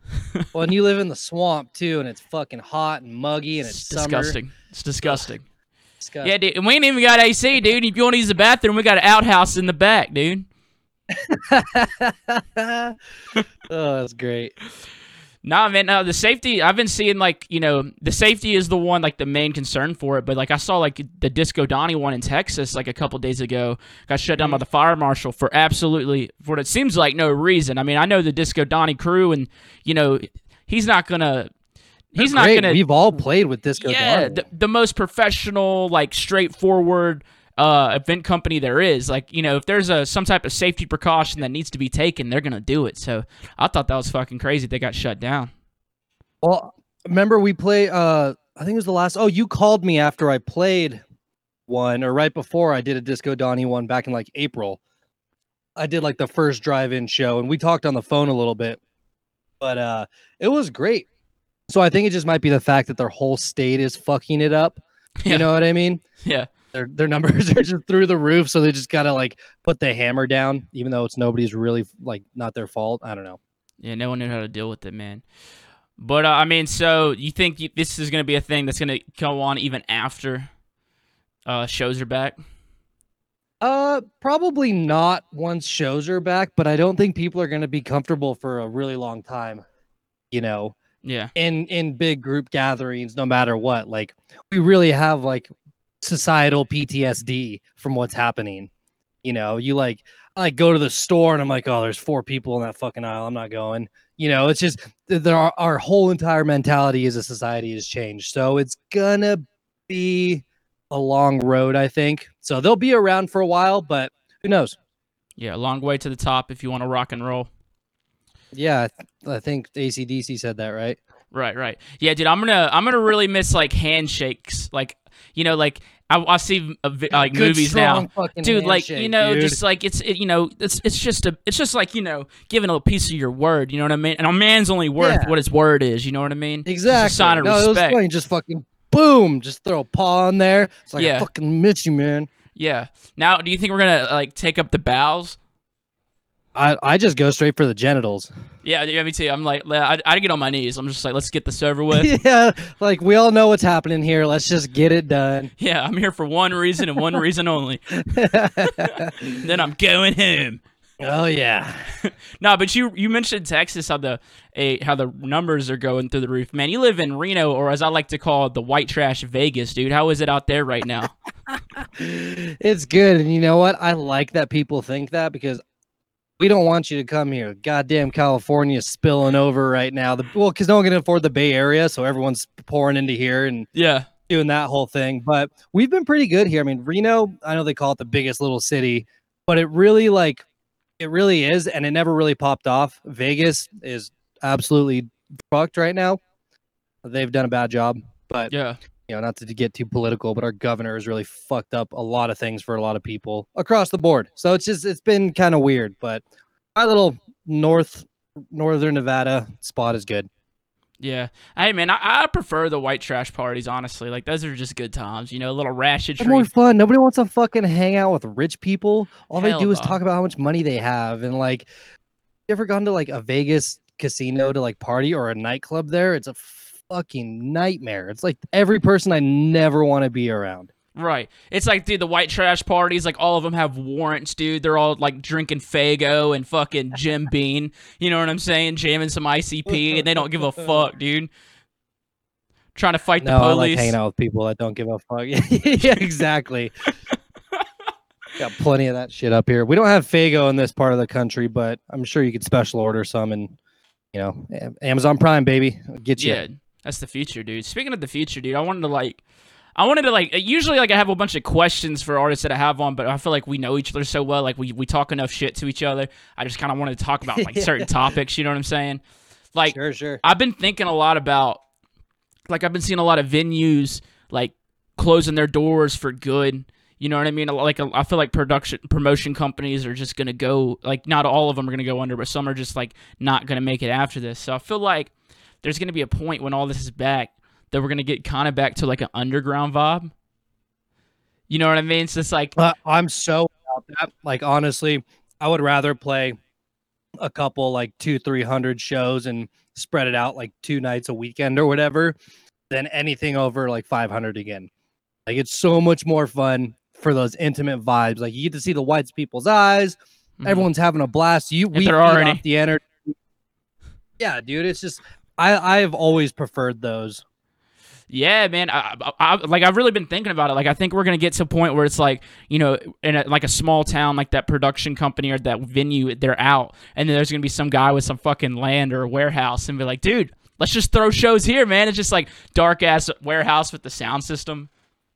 *laughs* well, and you live in the swamp too, and it's fucking hot and muggy, and it's, It's disgusting. It's disgusting. Yeah, dude. And we ain't even got AC, dude. If you want to use the bathroom, we got an outhouse in the back, dude. *laughs* oh, that's great. Nah, man. No, the safety. I've been seeing like you know the safety is the one like the main concern for it. But like I saw like the Disco Donnie one in Texas like a couple days ago got shut down by mm. the fire marshal for absolutely for what it seems like no reason. I mean I know the Disco Donnie crew and you know he's not gonna he's They're not great. gonna We've all played with Disco yeah Donnie. the, the most professional like straightforward uh, event company there is like you know if there's a some type of safety precaution that needs to be taken they're gonna do it so i thought that was fucking crazy they got shut down Well, remember we play uh I think it was the last. Oh, you called me after I played one, or right before I did a Disco Donnie one back in like April. I did like the first drive-in show, and we talked on the phone a little bit, but uh, it was great. So I think it just might be the fact that their whole state is fucking it up. *laughs* Yeah. You know what I mean? Yeah. Their their numbers *laughs* are just through the roof, so they just gotta like put the hammer down, even though it's nobody's really like not their fault. I don't know. Yeah, no one knew how to deal with it, man. But uh, I mean, so you think you, this is going to be a thing that's going to go on even after uh, shows are back? Uh, probably not once shows are back, but I don't think people are going to be comfortable for a really long time. You know, Yeah, in in big group gatherings, no matter what. Like we really have like societal PTSD from what's happening. You know, you like I like go to the store and I'm like, oh, there's four people in that fucking aisle. I'm not going. You know, it's just th- there are our whole entire mentality as a society has changed. So it's gonna be a long road, I think. So they'll be around for a while, but who knows? yeah, a long way to the top if you want to rock and roll. Yeah, I, th- I think AC/DC said that, right? Right, right. Yeah, dude, I'm gonna I'm gonna really miss like handshakes, like you know, like I, I see vi- like Good, movies now. dude like you know dude. just like it's it, you know it's it's just a it's just like you know giving a little piece of your word you know what i mean and a man's only worth Yeah. what his word is you know what i mean It's Exactly. a sign of no, it was respect funny. Just fucking boom, just throw a paw in there. It's like Yeah. I fucking miss you, man. yeah now do you think we're gonna like take up the bows I I just go straight for the genitals. yeah yeah me too i'm like i, I get on my knees i'm just like let's get this over with *laughs* yeah, like we all know what's happening here. Let's just get it done. *laughs* yeah i'm here for one reason and one reason only *laughs* then i'm going home oh yeah. no but you you mentioned texas how the a how the numbers are going through the roof man you live in reno or as i like to call it the white trash vegas dude how is it out there right now It's good, and you know what? I like that people think that because we don't want you to come here. Goddamn California spilling over right now. The well, because no one can afford the Bay Area, so everyone's pouring into here and yeah doing that whole thing. But we've been pretty good here. I mean, Reno, I know they call it the biggest little city, but it really like it really is, and it never really popped off. Vegas is absolutely fucked right now. They've done a bad job, but yeah you know, not to get too political, but our governor has really fucked up a lot of things for a lot of people across the board. So it's just it's been kind of weird, but our little north northern Nevada spot is good. Yeah. Hey man, I, I prefer the white trash parties, honestly. Like those are just good times. You know, a little ratchet more fun. Nobody wants to fucking hang out with rich people. All Hell they do is talk about how much money they have and like you ever gone to like a Vegas casino to like party or a nightclub there? It's a fucking nightmare. It's like every person I never want to be around. Right. It's like, dude, the white trash parties, like all of them have warrants, dude. They're all like drinking Faygo and fucking Jim *laughs* Bean. You know what I'm saying? Jamming some ICP, and they don't give a fuck, dude. Trying to fight No, the I like hanging out with people that don't give a fuck. *laughs* yeah, exactly. *laughs* Got plenty of that shit up here. We don't have Faygo in this part of the country, but I'm sure you could special order some and you know, Amazon Prime, baby, get you. Yeah, that's the future, dude. Speaking of the future, dude, I wanted to like, I wanted to like. Usually, like, I have a bunch of questions for artists that I have on, but I feel like we know each other so well. Like, we we talk enough shit to each other. I just kind of wanted to talk about like *laughs* certain topics. You know what I'm saying? Like, Sure, sure. I've been thinking a lot about, like, I've been seeing a lot of venues like closing their doors for good. You know what I mean? Like, I feel like production promotion companies are just gonna go. Like, not all of them are gonna go under, but some are just like not gonna make it after this. So I feel like there's gonna be a point when all this is back that we're gonna get kind of back to like an underground vibe. You know what I mean? So it's like, Uh, I'm so about that. Like honestly, I would rather play a couple like two, three hundred shows and spread it out like two nights a weekend or whatever than anything over like 500 again. Like it's so much more fun for those intimate vibes. Like you get to see the whites people's eyes. mhm. Everyone's having a blast. You we feed already- off the energy. Yeah, dude. It's just I I've always preferred those. Yeah, man. I, I, I like I've really been thinking about it. Like I think we're gonna get to a point where it's like you know, in a, like a small town, like that production company or that venue, they're out, and then there's gonna be some guy with some fucking land or a warehouse, and be like, dude, let's just throw shows here, man. It's just like dark ass warehouse with the sound system.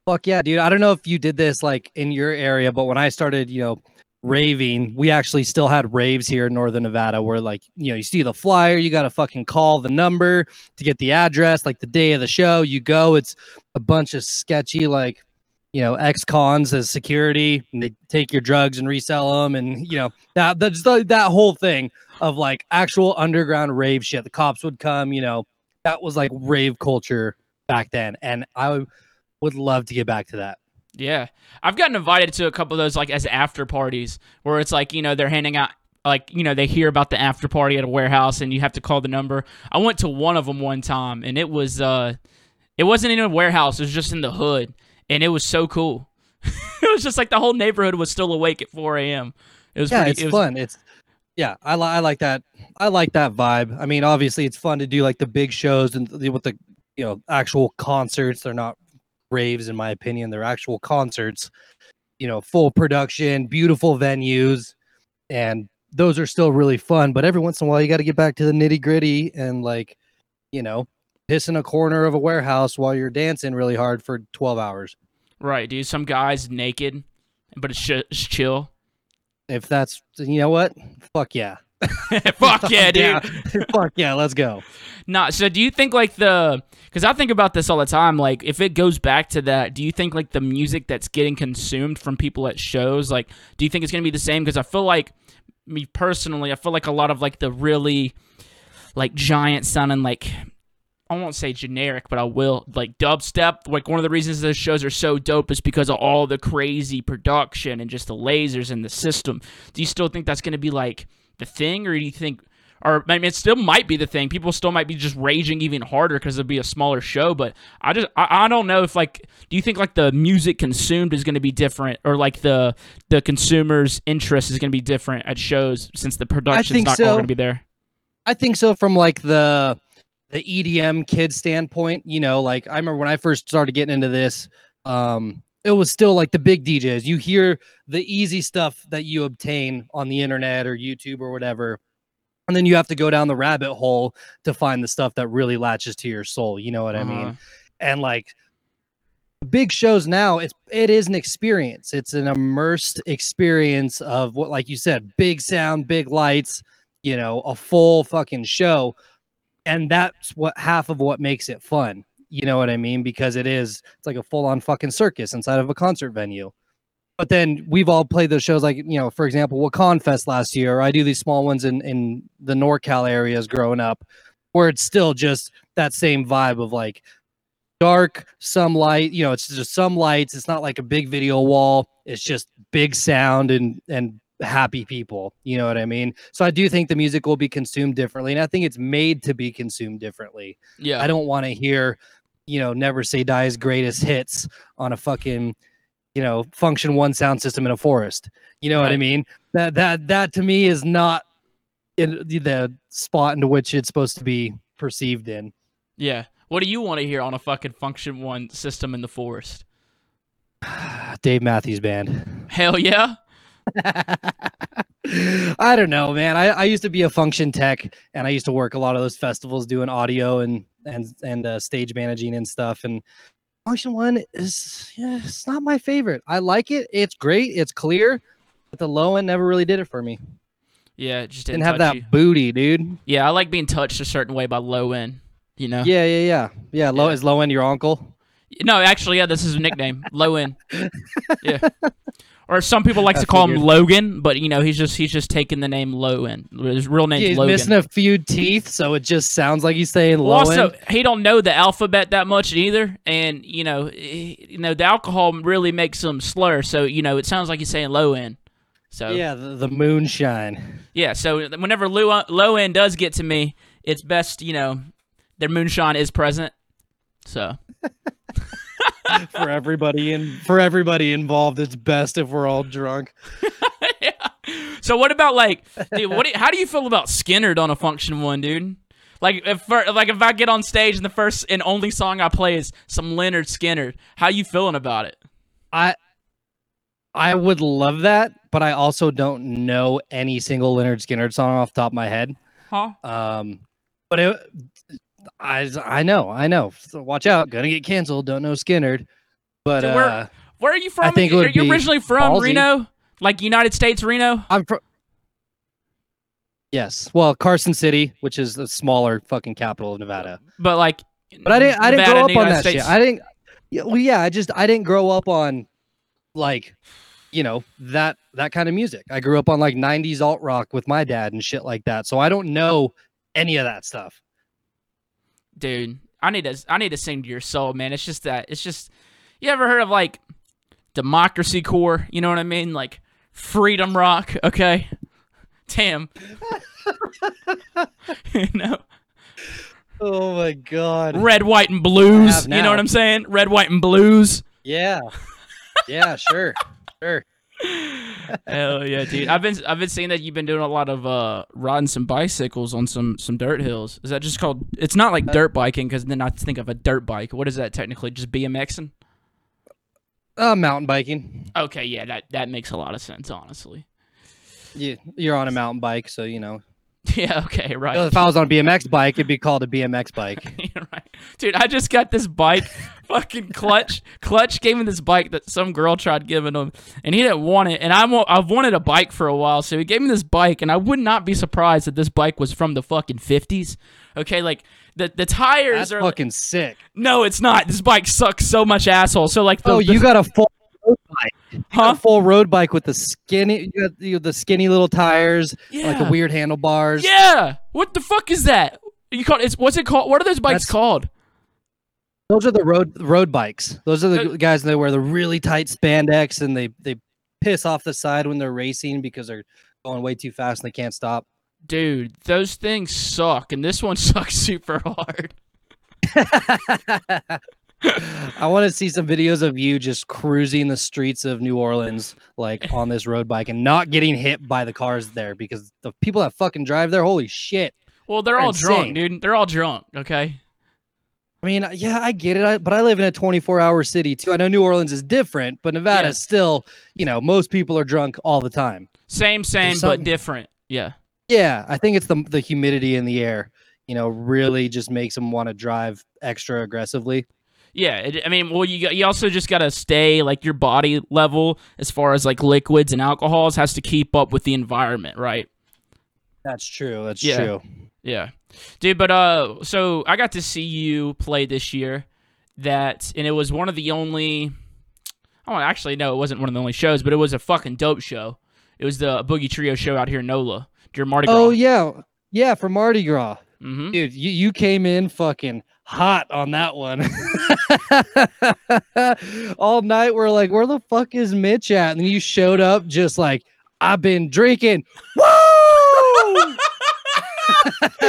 Fuck yeah, dude. I don't know if you did this like in your area, but when I started, you know, raving, we actually still had raves here in Northern Nevada where like, you know, you see the flyer, you got to fucking call the number to get the address, like the day of the show, you go, it's a bunch of sketchy like you know, ex-cons as security, and they take your drugs and resell them, and you know that that's the, that whole thing of like actual underground rave shit. The cops would come, you know, that was like rave culture back then, and I would love to get back to that. Yeah, I've gotten invited to a couple of those like as after parties where it's like you know they're handing out like you know they hear about the after party at a warehouse and you have to call the number. I went to one of them one time and it was uh it wasn't in a warehouse, it was just in the hood and it was so cool. *laughs* it was just like the whole neighborhood was still awake at 4 a.m. It was yeah, pretty, it's it was, fun. It's yeah, I, li- I like that. I like that vibe. I mean, obviously, it's fun to do like the big shows and the, with the you know actual concerts. They're not raves, in my opinion. They're actual concerts. You know, full production, beautiful venues, and those are still really fun. But every once in a while, you got to get back to the nitty gritty and like, you know, piss in a corner of a warehouse while you're dancing really hard for 12 hours. Right, dude. Some guys naked, but it's, sh- it's chill. If that's, you know what? Fuck yeah. *laughs* Fuck yeah, *laughs* dude. *laughs* Fuck yeah, let's go. Nah, so do you think like the because I think about this all the time, like if it goes back to that, do you think like the music that's getting consumed from people at shows, like do you think it's gonna be the same? Because I feel like me personally, I feel like a lot of like the really like giant sounding like I won't say generic, but I will like dubstep. Like one of the reasons those shows are so dope is because of all the crazy production and just the lasers and the system. Do you still think that's gonna be like the thing, or do you think? Or I mean, it still might be the thing. People still might be just raging even harder because it'll be a smaller show. But I just, I, I don't know if like, do you think like the music consumed is going to be different, or like the the consumer's interest is going to be different at shows since the production's not so. going to be there? I think so from like the the EDM kid standpoint, you know, like I remember when I first started getting into this, um, it was still like the big DJs. You hear the easy stuff that you obtain on the internet or YouTube or whatever. And then you have to go down the rabbit hole to find the stuff that really latches to your soul. You know what I Uh-huh. mean? And like big shows now, it's it is an experience. It's an immersed experience of what, like you said, big sound, big lights, you know, a full fucking show. And that's what half of what makes it fun. You know what I mean? Because it is, it's like a full on fucking circus inside of a concert venue. But then we've all played those shows, like, you know, for example, Wakaan Fest last year, or I do these small ones in, in the NorCal areas growing up, where it's still just that same vibe of like dark, some light, you know, it's just some lights. It's not like a big video wall. It's just big sound and, and, happy people you know what i mean so i do think the music will be consumed differently and i think it's made to be consumed differently Yeah, I don't want to hear, you know, Never Say Die's greatest hits on a fucking, you know, function one sound system in a forest. You know what I mean? That that that to me is not in the- the spot into which it's supposed to be perceived in. yeah. What do you want to hear on a fucking function one system in the forest? *sighs* Dave Matthews Band. Hell yeah. *laughs* I don't know, man. I, I used to be a function tech, and I used to work a lot of those festivals doing audio and and and uh, stage managing and stuff. And function one is yeah, it's not my favorite. I like it. It's great. It's clear, but the low end never really did it for me. Yeah, it just Didn't didn't, have that you. booty, dude. Yeah, I like being touched a certain way by low end. You know. Yeah, yeah, yeah, yeah. Low Yeah. is low end your uncle. No, actually, yeah, this is a nickname. Low end. *laughs* Yeah. Or some people like I to call him. Logan, but you know he's just he's just taking the name Low end. His real name's Yeah, he's Logan. missing a few teeth, so it just sounds like he's saying Well, low also, he don't know the alphabet that much either, and you know, eh, you know, the alcohol really makes him slur. So you know, it sounds like he's saying low end. So yeah, Yeah, the, the moonshine. Yeah, so whenever low low end does get to me, it's best you know their moonshine is present. So *laughs* for everybody and for everybody involved. It's best if we're all drunk. *laughs* yeah. So what about like, dude, what? Do how do you feel about Skynyrd on a function one, dude? Like if like if I get on stage and the first and only song I play is some Lynyrd Skynyrd, how you feeling about it? I I would love that, but I also don't know any single Lynyrd Skynyrd song off the top of my head. Huh? Um, but it, I I know I know. So watch out, gonna get canceled. Don't know Skynyrd, but So where- uh, Where are you from? think it would are you originally from ballsy. Reno? Like United States, Reno. I'm from. Yes, well, Carson City, which is the smaller fucking capital of Nevada. But like, But I didn't. I didn't Nevada, grow up on that States. shit. I didn't. Yeah, well, yeah. I just I didn't grow up on like you know that that kind of music. I grew up on like '90s alt rock with my dad and shit like that. So I don't know any of that stuff. Dude, I need to I need to sing to your soul, man. It's just that it's just you ever heard of like democracy core? You know what I mean? Like freedom rock. Okay, damn. *laughs* you know, Oh my god. red, white, and blues. You know what I'm saying? Red, white, and blues. Yeah. Yeah. Sure. Sure. Hell yeah, dude! I've been I've been seeing that you've been doing a lot of uh riding some bicycles on some some dirt hills. Is that just called? It's not like dirt biking because then I think of a dirt bike. What is that technically? Just BMXing? Uh, mountain biking. Okay, yeah, that that makes a lot of sense, honestly. You you're on a mountain bike, so you know. *laughs* Yeah, okay, right. If I was on a BMX bike, it'd be called a BMX bike. *laughs* Right. Dude, I just got this bike. *laughs* fucking Clutch. Clutch gave me this bike that some girl tried giving him, and he didn't want it. And I'm, I've wanted a bike for a while, so he gave me this bike, and I would not be surprised that this bike was from the fucking 50s. Okay, like the the tires That's are. fucking sick. no, it's not. This bike sucks so much asshole. So like the, oh, the- you got a full road bike. Huh? full road bike with the skinny, you got the, the skinny little tires, like the weird handlebars. Yeah. What the fuck is that? You call it's what's it called? What are those bikes That's- called? Those are the road road bikes. Those are the Uh, guys that wear the really tight spandex and they they piss off the side when they're racing because they're going way too fast and they can't stop. Dude, those things suck, and this one *laughs* sucks super hard. *laughs* I want to see some videos of you just cruising the streets of New Orleans, like on this road bike, and not getting hit by the cars there because the people that fucking drive there, holy shit. Well, they're They're all drunk, dude. They're all drunk. Okay. I mean, yeah, I get it, I, but I live in a 24 hour city too. I know New Orleans is different, but Nevada Yeah. is still, you know, most people are drunk all the time. Same, same, but different. Yeah. Yeah, I think it's the the humidity in the air, you know, really just makes them want to drive extra aggressively. Yeah. It, I mean, well, you you also just gotta stay like your body level as far as like liquids and alcohols has to keep up with the environment, right? That's true. That's Yeah. true. Yeah, dude. But uh, so I got to see you play this year. That and it was one of the only. Oh, actually, no, it wasn't one of the only shows, but it was a fucking dope show. It was the Boogie T.rio show out here in NOLA during Mardi Gras. Oh yeah, yeah, for Mardi Gras. hmm Dude, you, you came in fucking hot on that one. *laughs* All night we're like, where the fuck is Mitch at? And then you showed up just like, I've been drinking. Woo! *laughs*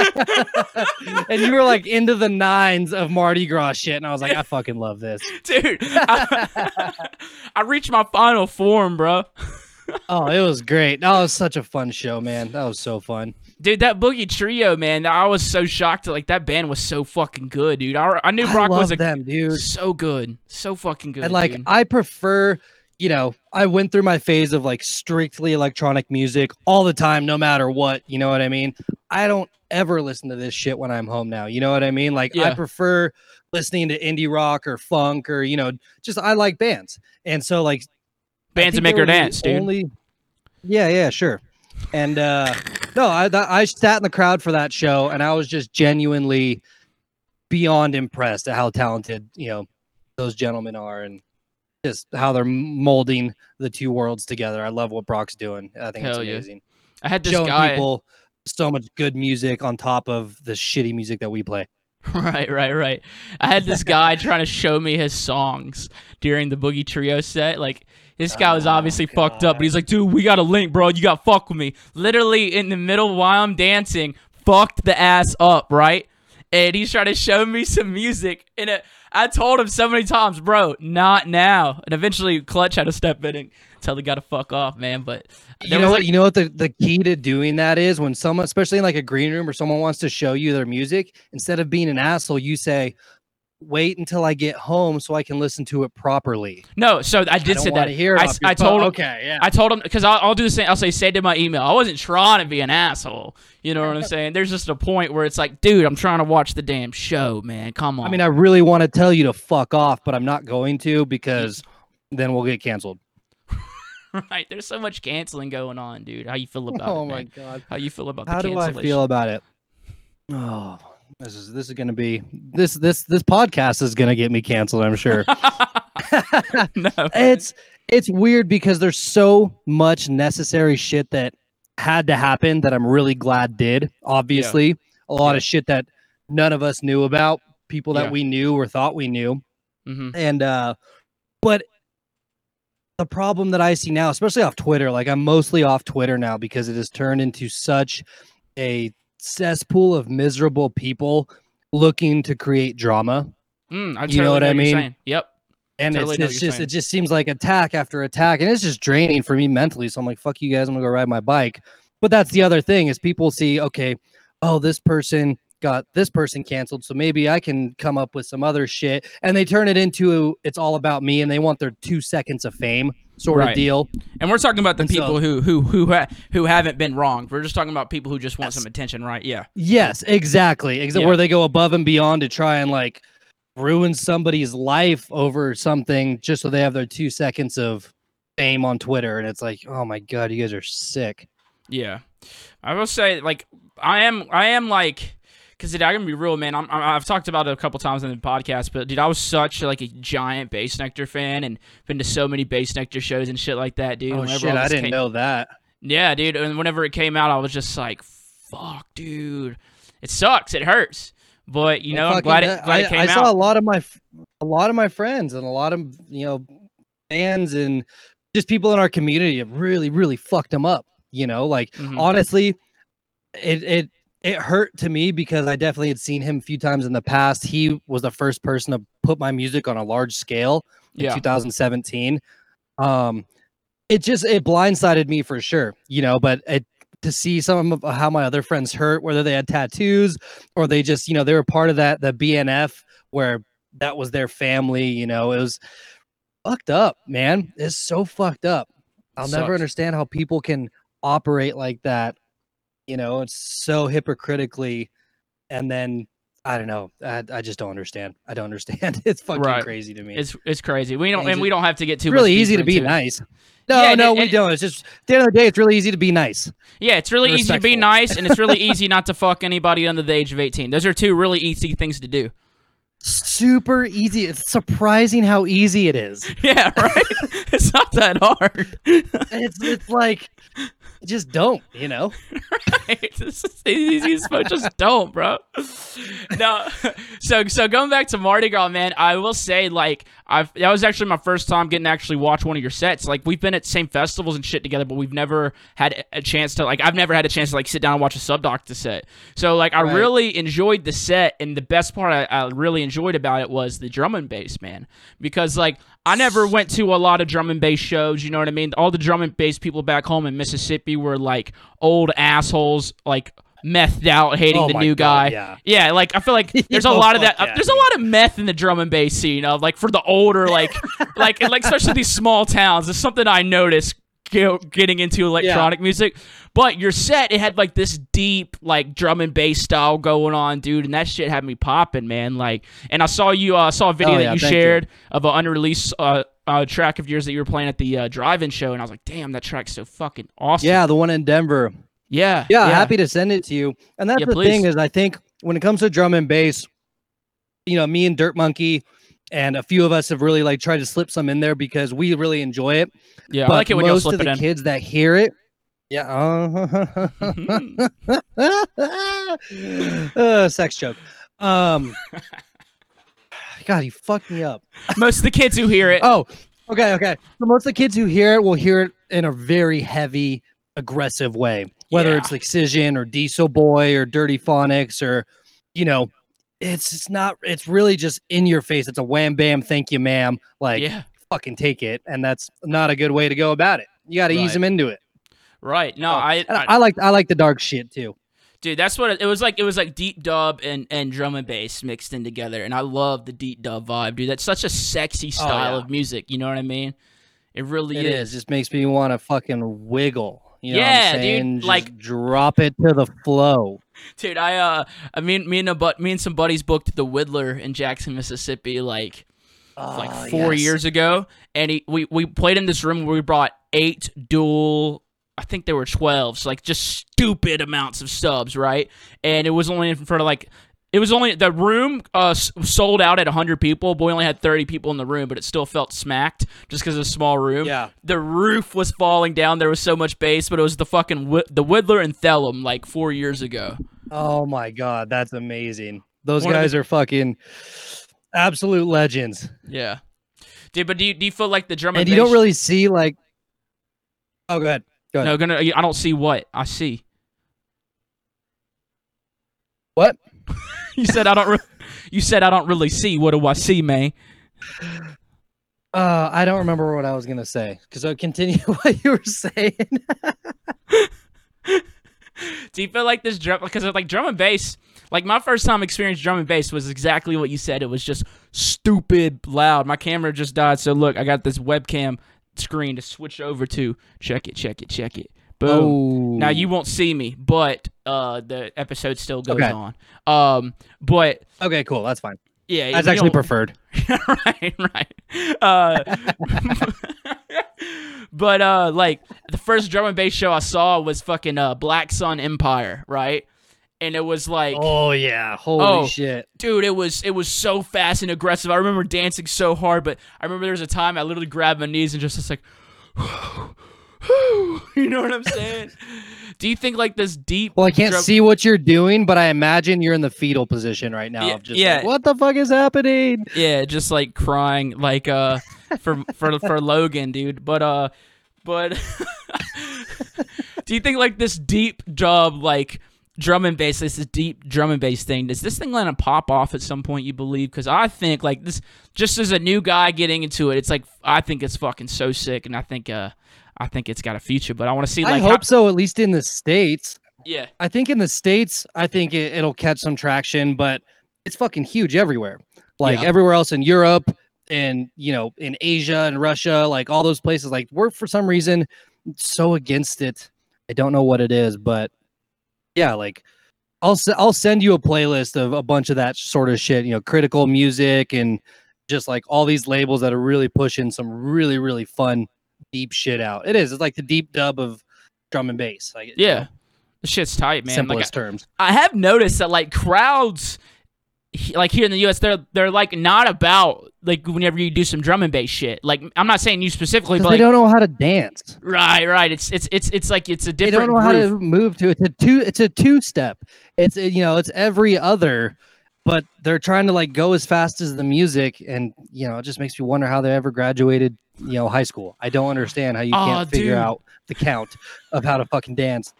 and you were like into the nines of Mardi Gras shit. And I was like, I fucking love this. *laughs* dude. I, I reached my final form, bro. Oh, it was great. That was such a fun show, man. That was so fun. Dude, that Boogie T.rio, man, I was so shocked. Like that band was so fucking good, dude. I, I knew I Brock love was a, them, dude. so good, so fucking good. and like dude. I prefer, you know, I went through my phase of like strictly electronic music all the time, no matter what. You know what I mean? I don't ever listen to this shit when I'm home now. You know what I mean? Like I prefer listening to indie rock or funk or you know, just I like bands. And so like bands that make her dance, dude. Only, yeah, yeah, sure. And uh no, I I sat in the crowd for that show, and I was just genuinely beyond impressed at how talented you know those gentlemen are, and just how they're molding the two worlds together. I love what Brock's doing. I think it's Hell yeah. amazing. I had this Showing guy. people so much good music on top of the shitty music that we play. *laughs* Right, right, right. I had this guy trying to show me his songs during the Boogie T.rio set. Like this guy was Oh, obviously fucked up, but he's like, "Dude, we got a link, bro. You got to fuck with me." Literally in the middle while I'm dancing, fucked the ass up, right? And he's trying to show me some music, and it, I told him so many times, "Bro, not now." And eventually, Clutch had to step in and tell the guy to fuck off, man. But You know what? like, You know what the, the key to doing that is when someone, especially in like a green room, or someone wants to show you their music, instead of being an asshole, you say, "Wait until I get home so I can listen to it properly." no. So I I did don't say that. hear I, I told him. Okay, yeah. I told him because I'll, I'll do the same. I'll say, say to my email. I wasn't trying to be an asshole. You know what I'm *laughs* saying? There's just a point where it's like, dude, I'm trying to watch the damn show, man. Come on. I mean, I really want to tell you to fuck off, but I'm not going to because then we'll get canceled. *laughs* right. There's so much canceling going on, dude. How you feel about oh it, Oh my man? god. How you feel about it? How the do I feel about it? Oh, this is this is gonna be this this this podcast is gonna get me canceled. I'm sure. *laughs* *laughs* no. it's it's weird because there's so much necessary shit that had to happen that I'm really glad did. Obviously, a lot Yeah. of shit that none of us knew about, people that Yeah. we knew or thought we knew. hmm And uh but the problem that I see now, especially off Twitter, like I'm mostly off Twitter now because it has turned into such a cesspool of miserable people looking to create drama. Mm, I You totally know what I mean? saying. Yep. And Totally it's, it's just saying. it just seems like attack after attack, and it's just draining for me mentally. So I'm like, fuck you guys, I'm gonna go ride my bike. But that's the other thing is people see, okay, oh, this person got this person canceled, so maybe I can come up with some other shit, and they turn it into it's all about me, and they want their two seconds of fame sort Right. of deal. And we're talking about the And so- people who who who ha- who haven't been wronged. We're just talking about people who just want Yes. some attention, right? Yeah. Yes, exactly. Exa- Yeah. Where they go above and beyond to try and like ruin somebody's life over something just so they have their two seconds of fame on Twitter, and it's like, oh my god, you guys are sick. Yeah, I will say like I am I am like because dude, I can be real, man. I'm, I- I've talked about it a couple times in the podcast, but dude, I was such like a giant Bassnectar fan and been to so many Bassnectar shows and shit like that, dude. oh Whenever shit, I didn't came- know that. Yeah, dude. And whenever it came out, I was just like, "Fuck, dude, it sucks. It hurts." But you know, Well, I'm glad it, glad I, it came I out. saw a lot of my a lot of my friends and a lot of you know fans and just people in our community have really really fucked them up. You know, like Mhm. honestly, it it it hurt to me because I definitely had seen him a few times in the past. He was the first person to put my music on a large scale in Yeah. 2017. Um, it just it blindsided me for sure, you know. But it to see some of how my other friends hurt, whether they had tattoos or they just you know they were part of that the BNF where that was their family. You know, it was fucked up, man. It's so fucked up. I'll Sucks. never understand how people can operate like that. You know, it's so hypocritically, and then I don't know. I, I just don't understand. I don't *laughs* understand. It's fucking Right. crazy to me. It's it's crazy. We don't And and we don't have to get too It's really easy to be nice. No, Yeah, and no, it- we and- don't. It's just at the end of the day, it's really easy to be nice. Yeah, it's really easy to be nice, and it's really *laughs* easy not to fuck anybody under the age of eighteen. Those are two really easy things to do. Super easy. It's surprising how easy it is. *laughs* Yeah, right. *laughs* it's not that hard. It's it's like just don't, you know. *laughs* it's just the easiest, but just don't, bro. No, so so going back to Mardi Gras, man, I will say like I've that was actually my first time getting to actually watch one of your sets. Like we've been at same festivals and shit together, but we've never had a chance to like I've never had a chance to like sit down and watch a SubDocta set. So like I Right. really enjoyed the set, and the best part I, I really enjoyed about it was the drum and bass, man, because like I never went to a lot of drum and bass shows. You know what I mean? All the drum and bass people back home in Mississippi were like old assholes, like methed out, hating Oh the new God, guy. yeah. Yeah, like I feel like *laughs* there's a Oh, lot of that. fuck yeah, there's a lot of meth in the drum and bass scene of like for the older, like, *laughs* like, and, like especially these small towns. It's something I noticed getting into electronic music. But your set, it had like this deep, like drum and bass style going on, dude, and that shit had me popping, man. Like, and I saw you, uh, saw a video Oh, that yeah, you thank you. shared of an unreleased uh, uh, track of yours that you were playing at the uh, drive-in show, and I was like, damn, that track's so fucking awesome. Yeah, the one in Denver. Yeah, Yeah, happy to send it to you. And that's Yeah, the please. thing is I think when it comes to drum and bass, you know, me and Dirt Monkey and a few of us have really like tried to slip some in there because we really enjoy it. Yeah, I like it when most slip of it the in. kids that hear it, yeah, *laughs* uh, sex joke. Um, *sighs* God, you fucked me up. *laughs* Most of the kids who hear it, Oh, okay, okay. So most of the kids who hear it will hear it in a very heavy, aggressive way, whether Yeah. it's Excision or Dieselboy or Dirtyphonics or, you know, it's it's not. It's really just in your face. It's a wham bam, thank you, ma'am. Like yeah, fucking take it, and that's not a good way to go about it. You got to ease them into it. right. No, Oh, I, I I, I like I like the dark shit too. Dude, that's what it, it was like. It was like deep dub and, and drum and bass mixed in together, and I love the deep dub vibe, dude. That's such a sexy oh, style Oh, yeah. of music. You know what I mean? It really It is. is. Just makes me want to fucking wiggle. You know Yeah, dude. Just like- drop it to the flow. dude. I uh, I mean, me and a but me and some buddies booked the Widdler in Jackson, Mississippi, like like four yes. years ago, and he, we we played in this room where we brought eight dual. I think there were twelve, so like just stupid amounts of subs, right? And it was only in front of like it was only the room uh, sold out at 100 people, but we only had 30 people in the room, but it still felt smacked just because of a small room. Yeah. The roof was falling down. There was so much bass, but it was the fucking the Widdler and Thelum like four years ago. Oh my god, that's amazing. Those One guys are fucking absolute legends. Yeah. Dude, but do you, do you feel like the drum and, And you don't really see like Oh go ahead. Go ahead. No, gonna. I don't see what I see. What? *laughs* *laughs* You said I don't. Re- you said I don't really see. What do I see, man? Uh I don't remember what I was gonna say. Cause I continue *laughs* what you were saying. *laughs* Do you feel like this drum because like drum and bass? Like my first time experience drum and bass was exactly what you said. It was just stupid loud. My camera just died, so look, I got this webcam screen to switch over to. Check it, check it, check it. Boom. oh Now you won't see me, but uh, the episode still goes Okay. on. Um, but Okay, cool. That's fine. yeah, That's actually don't- preferred. *laughs* right, right. Uh, *laughs* but uh, like the first drum and bass show I saw was fucking uh, Black Sun Empire, right? And it was like, Oh yeah. Holy Oh. shit. dude, it was it was so fast and aggressive. I remember dancing so hard, but I remember there was a time I literally grabbed my knees and just was like, *sighs* *sighs* *sighs* *laughs* you know what I'm saying? Do you think like this deep? Well, I can't drum- see what you're doing, but I imagine you're in the fetal position right now. Yeah, of just yeah. like, what the fuck is happening? Yeah, just like crying, like uh, for for for Logan, dude. But uh, but *laughs* do you think like this deep dub, like drum and bass, this is deep drum and bass thing, Does this thing gonna pop off at some point? You believe? Because I think like this, just as a new guy getting into it, it's like I think it's fucking so sick, and I think uh, I think it's got a future. But I want to see I hope how- so, at least in the states. yeah, I think in the states, I think it, it'll catch some traction, but it's fucking huge everywhere. Like Yeah. everywhere else in Europe and you know in Asia and Russia, like all those places. Like we're for some reason so against it. I don't know what it is, but yeah, like I'll I'll send you a playlist of a bunch of that sort of shit. You know, critical music and just like all these labels that are really pushing some really really fun deep shit out. It is. It's like the deep dub of drum and bass. Like you yeah. know, The shit's tight, man. Like, simplest terms. I have noticed that like crowds like here in the US they're they're like not about like whenever you do some drum and bass shit. Like I'm not saying you specifically but they like, don't know how to dance. right right it's it's it's it's like it's a different. They don't know how to move to it. It's a two. It's a two step. It's you know it's every other, but they're trying to like go as fast as the music, and you know it just makes me wonder how they ever graduated. You know, high school. I don't understand how you Aw, can't figure dude. out the count of how to fucking dance.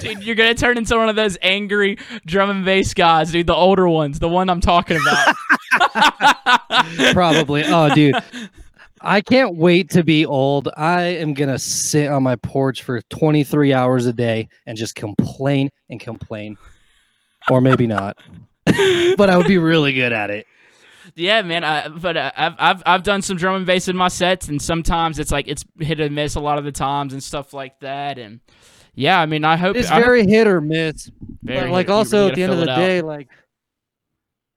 Dude, you're gonna turn into one of those angry drum and bass guys, dude. The older ones, the one I'm talking about. *laughs* *laughs* Probably. oh, dude. I can't wait to be old. I am gonna sit on my porch for 23 hours a day and just complain and complain, or maybe not. but I would be really good at it. Yeah, man. I, but uh, I've I've I've done some drum and bass in my sets, and sometimes it's like it's hit and miss a lot of the times and stuff like that. And yeah, I mean, I hope It's I very hit or miss. very but like hit. Also at the end of the out. day, like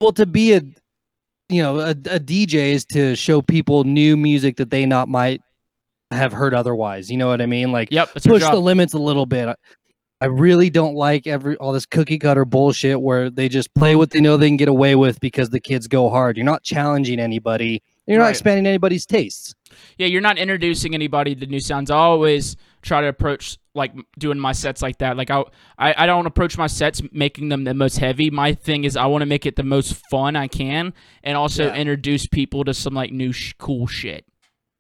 well to be a you know, a, a DJ is to show people new music that they not might have heard otherwise. You know what I mean? Like Yep, push the limits a little bit. I, really don't like every all this cookie cutter bullshit where they just play what they know they can get away with because the kids go hard. You're not challenging anybody. You're not Right. expanding anybody's tastes. yeah, you're not introducing anybody to new sounds. I always try to approach like doing my sets like that. Like I, I, I don't approach my sets making them the most heavy. My thing is I want to make it the most fun I can, and also Yeah. introduce people to some like new sh- cool shit.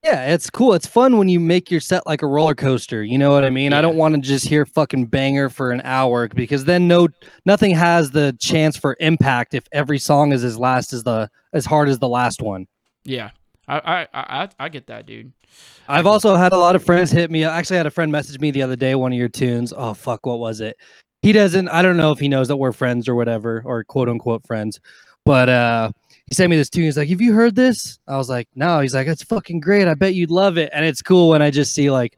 Yeah, it's cool. It's fun when you make your set like a roller coaster. You know what I mean? I don't want to just hear fucking banger for an hour because then no nothing has the chance for impact if every song is as last as the as hard as the last one. Yeah, I, I, I, I- I get that, dude. I've also had a lot of friends hit me. I actually had a friend message me the other day one of your tunes. Oh fuck, what was it? He doesn't I don't know if he knows that we're friends or whatever or quote unquote friends. But uh he sent me this tune. He's like, "Have you heard this?" I was like, "No." He's like, "That's fucking great. I bet you'd love it." And it's cool when I just see like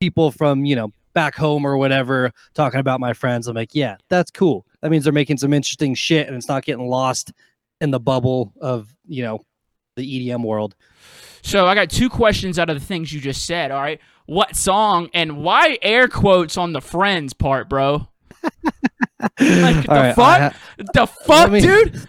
people from, you know, back home or whatever talking about my friends. I'm like, "Yeah, that's cool. That means they're making some interesting shit and it's not getting lost in the bubble of, you know, the EDM world." So I got two questions out of the things you just said. All right, what song and why air quotes on the friends part, bro? *laughs* Like, the right, fuck? Ha- The fuck, me- dude?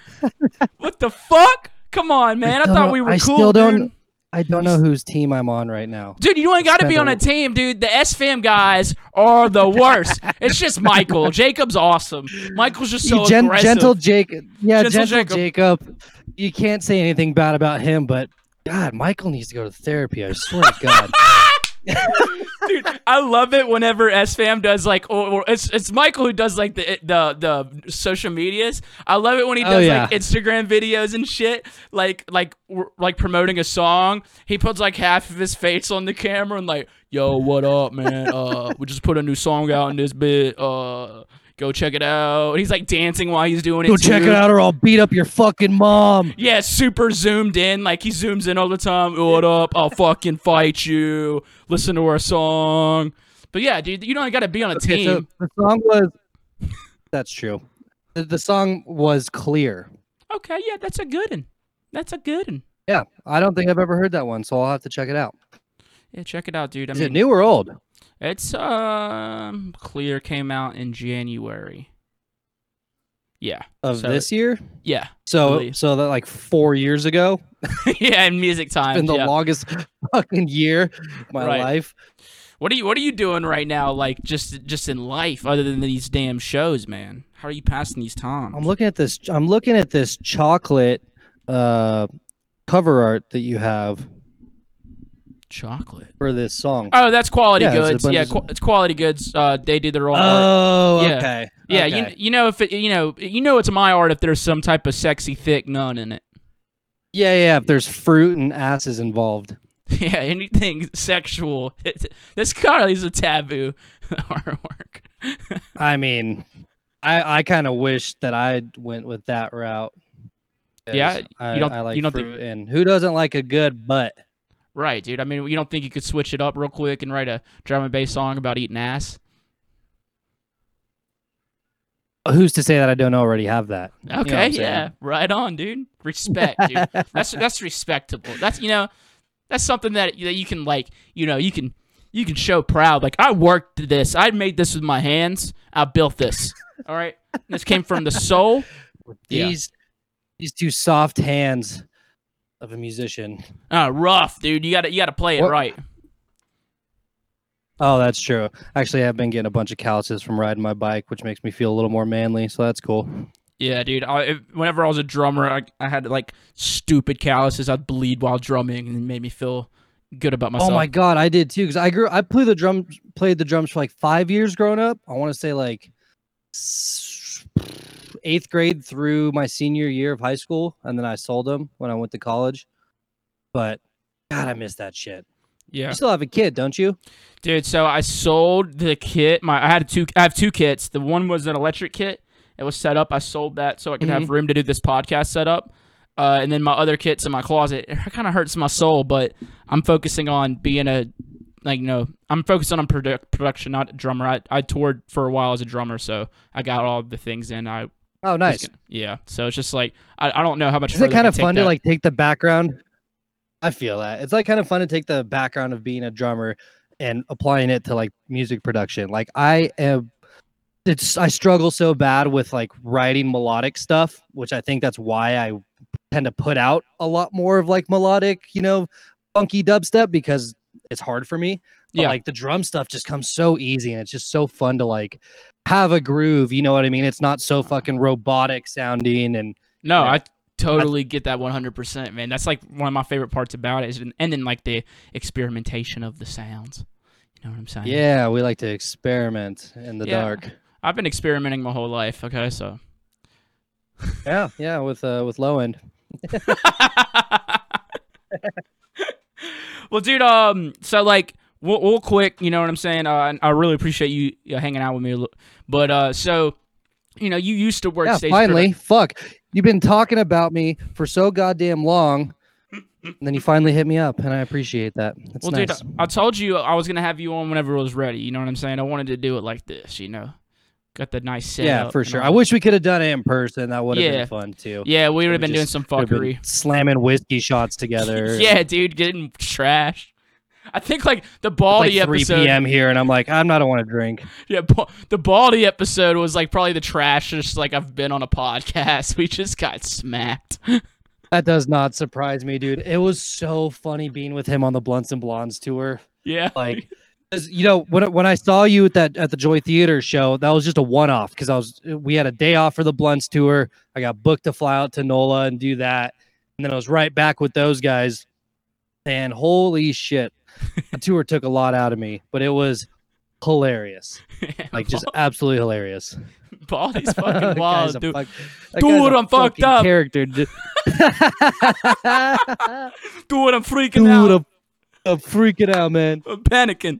What the fuck? Come on, man. I don't thought we were I cool. still dude. don't. I don't know whose team I'm on right now. Dude, you ain't got to be on a team, dude. The SFAM guys are the worst. it's just Michael. *laughs* Jacob's awesome. Michael's just so Gen- aggressive. gentle Jacob. Yeah, Gentle gentle, Jacob. Jacob. You can't say anything bad about him, but God, Michael needs to go to therapy. I swear to God. *laughs* *laughs* dude. I love it whenever SFAM does like, or, or it's it's Michael who does like the the the social medias. I love it when he Oh, does yeah. like Instagram videos and shit, like like w- like promoting a song. He puts like half of his face on the camera and like, yo, what up, man? Uh, we just put a new song out in this bit. Uh. Go check it out. And he's like dancing while he's doing it. Go check too. it out, or I'll beat up your fucking mom. Yeah, super zoomed in. Like he zooms in all the time. What up? I'll fucking fight you. Listen to our song. But yeah, dude, you don't got to be on a Okay, so team. the song was. *laughs* That's true. The, the song was clear. okay, yeah, that's a good one. That's a good one. Yeah, I don't think I've ever heard that one, so I'll have to check it out. Yeah, check it out, dude. I Is mean, it new or old? It's um clear came out in January. Yeah, Of So- this year? yeah, So, so that like four years ago, *laughs* *laughs* yeah. In music time. been the yeah. longest fucking year of my Right. life. What are you What are you doing right now? Like just just in life, other than these damn shows, man. How are you passing these times? I'm looking at this. I'm looking at this chocolate uh, cover art that you have Chocolate. for this song. Oh, that's quality Yeah, goods. bunch Yeah, qu- it's quality goods. Uh, they do their own art. Oh, Yeah. okay. Yeah, okay. you you know if it, you know you know it's my art if there's some type of sexy thick nun in it. yeah, yeah. If there's fruit and asses involved. *laughs* Yeah, anything sexual. It, *laughs* this kind is a taboo *laughs* artwork. I mean, I I kind of wish that I went with that route. Yeah, I, don't- I like you don't think- fruit, and who doesn't like a good butt? Right, dude. I mean, you don't think you could switch it up real quick and write a drum and bass song about eating ass? Uh, who's to say that I don't already have that? You know Okay, yeah, right on, dude. Respect, dude. *laughs* that's that's respectable. That's you know, that's something that that you can like, you know, you can you can show proud. Like I worked this. I made this with my hands. I built this. All right, this came from the soul. Yeah. *laughs* These these two soft hands of a musician. Uh, rough, dude. You gotta you gotta play it What- right. Oh, that's true. Actually, I've been getting a bunch of calluses from riding my bike, which makes me feel a little more manly. So that's cool. Yeah, dude. I, whenever I was a drummer, I, I had like stupid calluses. I'd bleed while drumming, and it made me feel good about myself. Oh my god, I did too. Because I grew, I played the drums, played the drums for like five years growing up. I want to say like eighth grade through my senior year of high school, and then I sold them when I went to college. But God, I miss that shit. Yeah, You still have a kit, don't you? dude. So I sold the kit. My I had two. I have two kits. The one was an electric kit. It was set up. I sold that so I could have room to do this podcast setup. Uh, and then my other kits in my closet. It kind of hurts my soul, but I'm focusing on being a like you know I'm focusing on produ- production, not a drummer. I, I toured for a while as a drummer, so I got all the things in. I Oh, nice. gonna- yeah. So it's just like I, I don't know how much. Is it kind of take fun that. to like take the background? I feel that it's like kind of fun to take the background of being a drummer and applying it to like music production. Like I am, it's I struggle so bad with like writing melodic stuff, which I think that's why I tend to put out a lot more of like melodic, you know, funky dubstep because it's hard for me. But Yeah. like the drum stuff just comes so easy and it's just so fun to like have a groove. You know what I mean? It's not so fucking robotic sounding and No. I totally get that 100%, man. That's like one of my favorite parts about it is and then like the experimentation of the sounds. You know what I'm saying? Yeah, we like to experiment in the Yeah. dark. I've been experimenting my whole life, okay? So *laughs* Yeah, yeah, with uh with low end. *laughs* Well, dude, um so like we'll, we'll quick, you know what I'm saying? Uh I really appreciate you uh, hanging out with me. a But uh so you know, you used to work Yeah, finally. Fuck. You've been talking about me for so goddamn long. And then you finally hit me up, and I appreciate that. That's well, nice. dude, I told you I was gonna have you on whenever it was ready. You know what I'm saying? I wanted to do it like this, you know. Got the nice set. yeah, for sure. I wish we could have done it in person. That would have Yeah. been fun too. Yeah, we would have been doing some fuckery. slamming whiskey shots together. *laughs* yeah, dude, getting trash. I think like the Baldy like 3 episode. p.m. here, and I'm like, I'm not. I want to drink. Yeah, ba- the Baldy episode was like probably the trashiest like I've been on a podcast. *laughs* We just got smacked. *laughs* That does not surprise me, dude. It was so funny being with him on the Blunts and Blondes tour. yeah, like. you know, when when I saw you at that at the Joy Theater show, that was just a one off because I was we had a day off for the Blunts tour. I got booked to fly out to NOLA and do that, and then I was right back with those guys. And holy shit, the tour took a lot out of me, but it was hilarious, *laughs* like just absolutely hilarious. Baldy's *laughs* fucking wild, dude. fuck- Dude, I'm fucked up. Character, dude. *laughs* Dude, I'm freaking Dude, out. I'm, I'm freaking out, man. I'm panicking.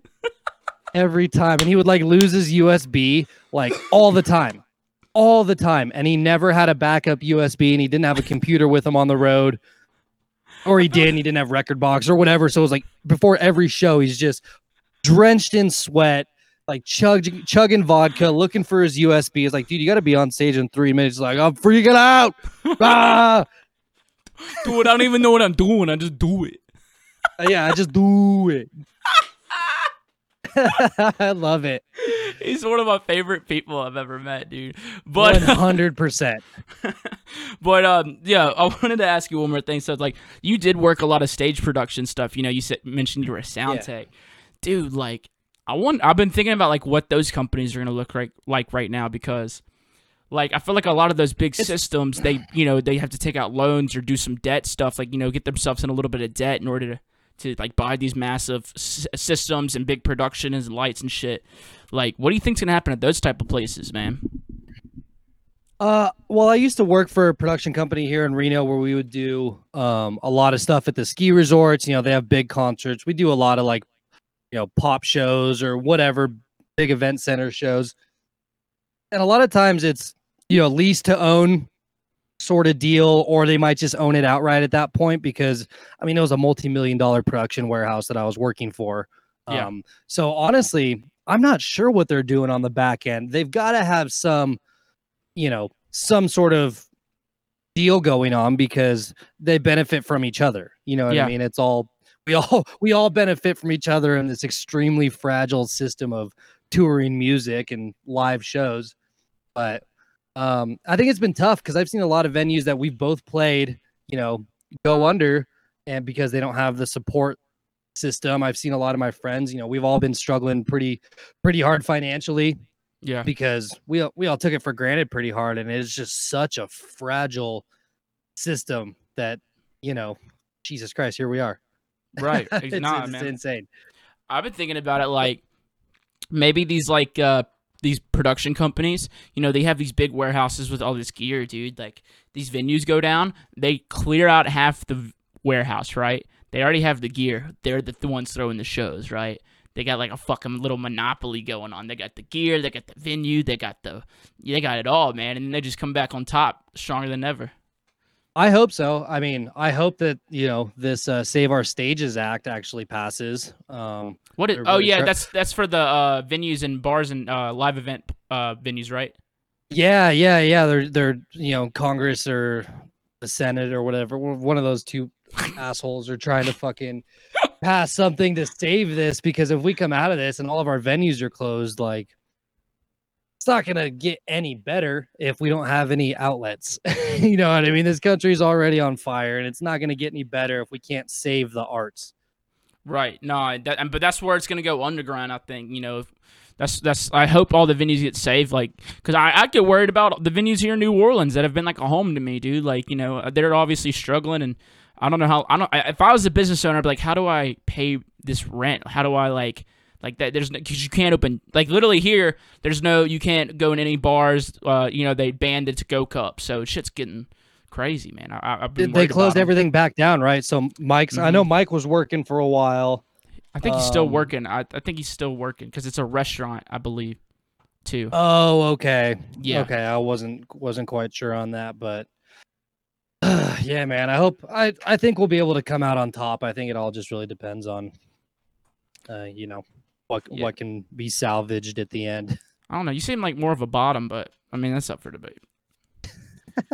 Every time. And he would like lose his USB like all the time. All the time. And he never had a backup USB and he didn't have a computer with him on the road. Or he did and he didn't have rekordbox or whatever. So it was like before every show, he's just drenched in sweat, like chugging chugging vodka, looking for his USB. It's like, dude, you gotta be on stage in three minutes. He's like, I'm freaking out. *laughs* ah! Dude, I don't even know what I'm doing. I just do it. Yeah, I just do it. *laughs* *laughs* I love it. He's one of my favorite people I've ever met, dude. But One hundred percent. *laughs* but um yeah, I wanted to ask you one more thing. So it's like you did work a lot of stage production stuff. You know, you said mentioned you were a sound Yeah. tech, dude. Like I want. I've been thinking about like what those companies are gonna look like like right now because. Like I feel like a lot of those big It's- systems, they you know they have to take out loans or do some debt stuff, like you know get themselves in a little bit of debt in order to to like buy these massive s- systems and big production and lights and shit. Like, what do you think's gonna happen at those type of places, man? Uh, well, I used to work for a production company here in Reno where we would do um a lot of stuff at the ski resorts. You know, they have big concerts. We do a lot of like, you know, pop shows or whatever, big event center shows. And a lot of times it's you know lease to own sort of deal, or they might just own it outright at that point because I mean it was a multi-million dollar production warehouse that I was working for. Yeah. Um, so honestly, I'm not sure what they're doing on the back end. They've got to have some you know some sort of deal going on because they benefit from each other you know what Yeah. i mean it's all we all *laughs* we all benefit from each other in this extremely fragile system of touring music and live shows but um i think it's been tough because i've seen a lot of venues that we've both played you know go under and because they don't have the support system i've seen a lot of my friends you know we've all been struggling pretty pretty hard financially Yeah, because we all- we all took it for granted pretty hard, and it's just such a fragile system that you know, Jesus Christ, here we are. right. *laughs* it's, nah, it's insane. I've been thinking about it like maybe these like uh these production companies, you know, they have these big warehouses with all this gear, dude. Like these venues go down, they clear out half the warehouse, right? They already have the gear. They're the th- ones throwing the shows, right? They got like a fucking little monopoly going on. They got the gear, they got the venue, they got the they got it all, man, and they just come back on top stronger than ever. I hope so. I mean, I hope that you know this uh, Save Our Stages Act actually passes. Um, What is, oh yeah, that's that's for the uh venues and bars and uh live event uh venues, right? yeah, yeah, yeah. They're they're you know Congress or the Senate or whatever. One of those two *laughs* assholes are trying to fucking pass something to save this because if we come out of this and all of our venues are closed, like it's not gonna get any better if we don't have any outlets. *laughs* you know what I mean? This country's already on fire, and it's not gonna get any better if we can't save the arts. Right. No, that, but that's where it's gonna go underground. I think. You know, that's that's. I hope all the venues get saved. Like, cause I, I get worried about the venues here in New Orleans that have been like a home to me, dude. Like, you know, uh, they're obviously struggling, and I don't know how. I don't. If I was a business owner, I'd be like, how do I pay this rent? How do I like? Like that, there's no, because you can't open like literally here. There's no you can't go in any bars. Uh, you know they banned it to go cup, so shit's getting crazy, man. I, I, I've been They closed everything back down, right? So Mike's. I know Mike was working for a while. I think he's still Um, working. I, I think he's still working because it's a restaurant, I believe, too. Oh, okay. Yeah. Okay, I wasn't wasn't quite sure on that, but *sighs* yeah, man. I hope I I think we'll be able to come out on top. I think it all just really depends on uh, you know, what Yeah. what can be salvaged at the end. *laughs* I don't know. You seem like more of a bottom, but I mean that's up for debate. *laughs*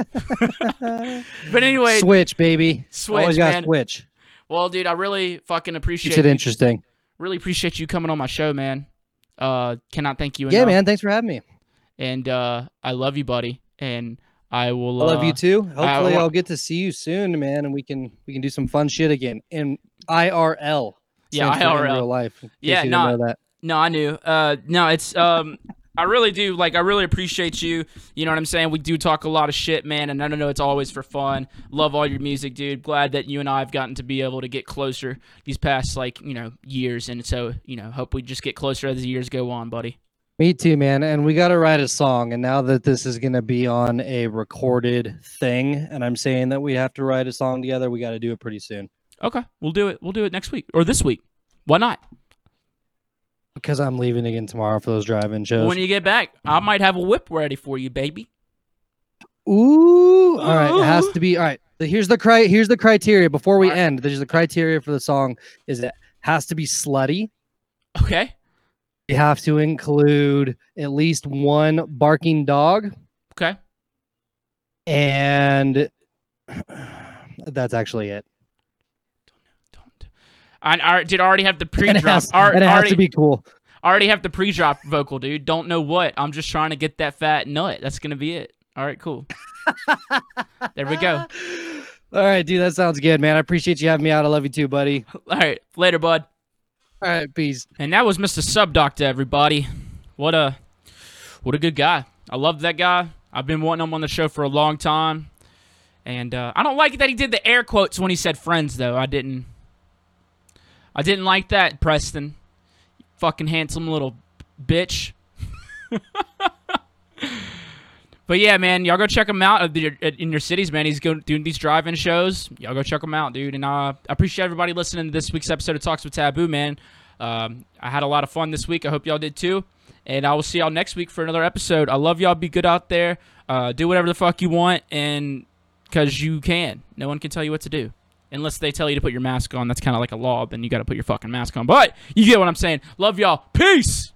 But anyway, switch, baby. switch, Always got switch. Well, dude, I really fucking appreciate Keeps it you- interesting. really appreciate you coming on my show, man. Uh, cannot thank you enough. Yeah, man. Thanks for having me. And uh, I love you, buddy. And I will. I love uh, you too. Hopefully, wa- I'll get to see you soon, man, and we can we can do some fun shit again in IRL. Yeah, stands IRL. real life. Yeah, that. No, I knew. Uh, no, it's um, I really do. Like, I really appreciate you. You know what I'm saying? We do talk a lot of shit, man, and I don't know it's always for fun. Love all your music, dude. Glad that you and I have gotten to be able to get closer these past like you know years, and so you know hope we just get closer as the years go on, buddy. Me too, man. And we got to write a song. And now that this is going to be on a recorded thing, and I'm saying that we have to write a song together, we got to do it pretty soon Okay, we'll do it. We'll do it next week or this week. Why not? because I'm leaving again tomorrow for those drive-in shows. When you get back, I might have a whip ready for you, baby. Ooh, all right. It has to be all right. Here's the cri- Here's the criteria before we right. end. There's the criteria for the song is it has to be slutty. Okay. You have to include at least one barking dog, Okay. and that's actually it. Don't. I, did already have the And *laughs* it pre-drop. has, and it has already, to be cool. already have the pre-drop vocal, dude. Don't know what. I'm just trying to get that fat nut. That's gonna be it. All right, cool. there we go. *laughs* All right, dude. That sounds good, man. I appreciate you having me out. I love you too, buddy. All right, later, bud. All right, peace. And that was Mr. SubDocta, everybody. What a what a good guy. I love that guy. I've been wanting him on the show for a long time. And uh, I don't like that he did the air quotes when he said friends though. I didn't I didn't like that, Preston. Fucking handsome little bitch. *laughs* But yeah, man, y'all go check him out in your cities, man. He's doing these drive-in shows. Y'all go check him out, dude. And uh, I appreciate everybody listening to this week's episode of Talks with Taboo, man. Um, I had a lot of fun this week. I hope y'all did too. And I will see y'all next week for another episode. I love y'all. Be good out there. Uh, do whatever the fuck you want, and because you can. No one can tell you what to do. Unless they tell you to put your mask on. That's kind of like a law. Then you got to put your fucking mask on. But you get what I'm saying. Love y'all. Peace.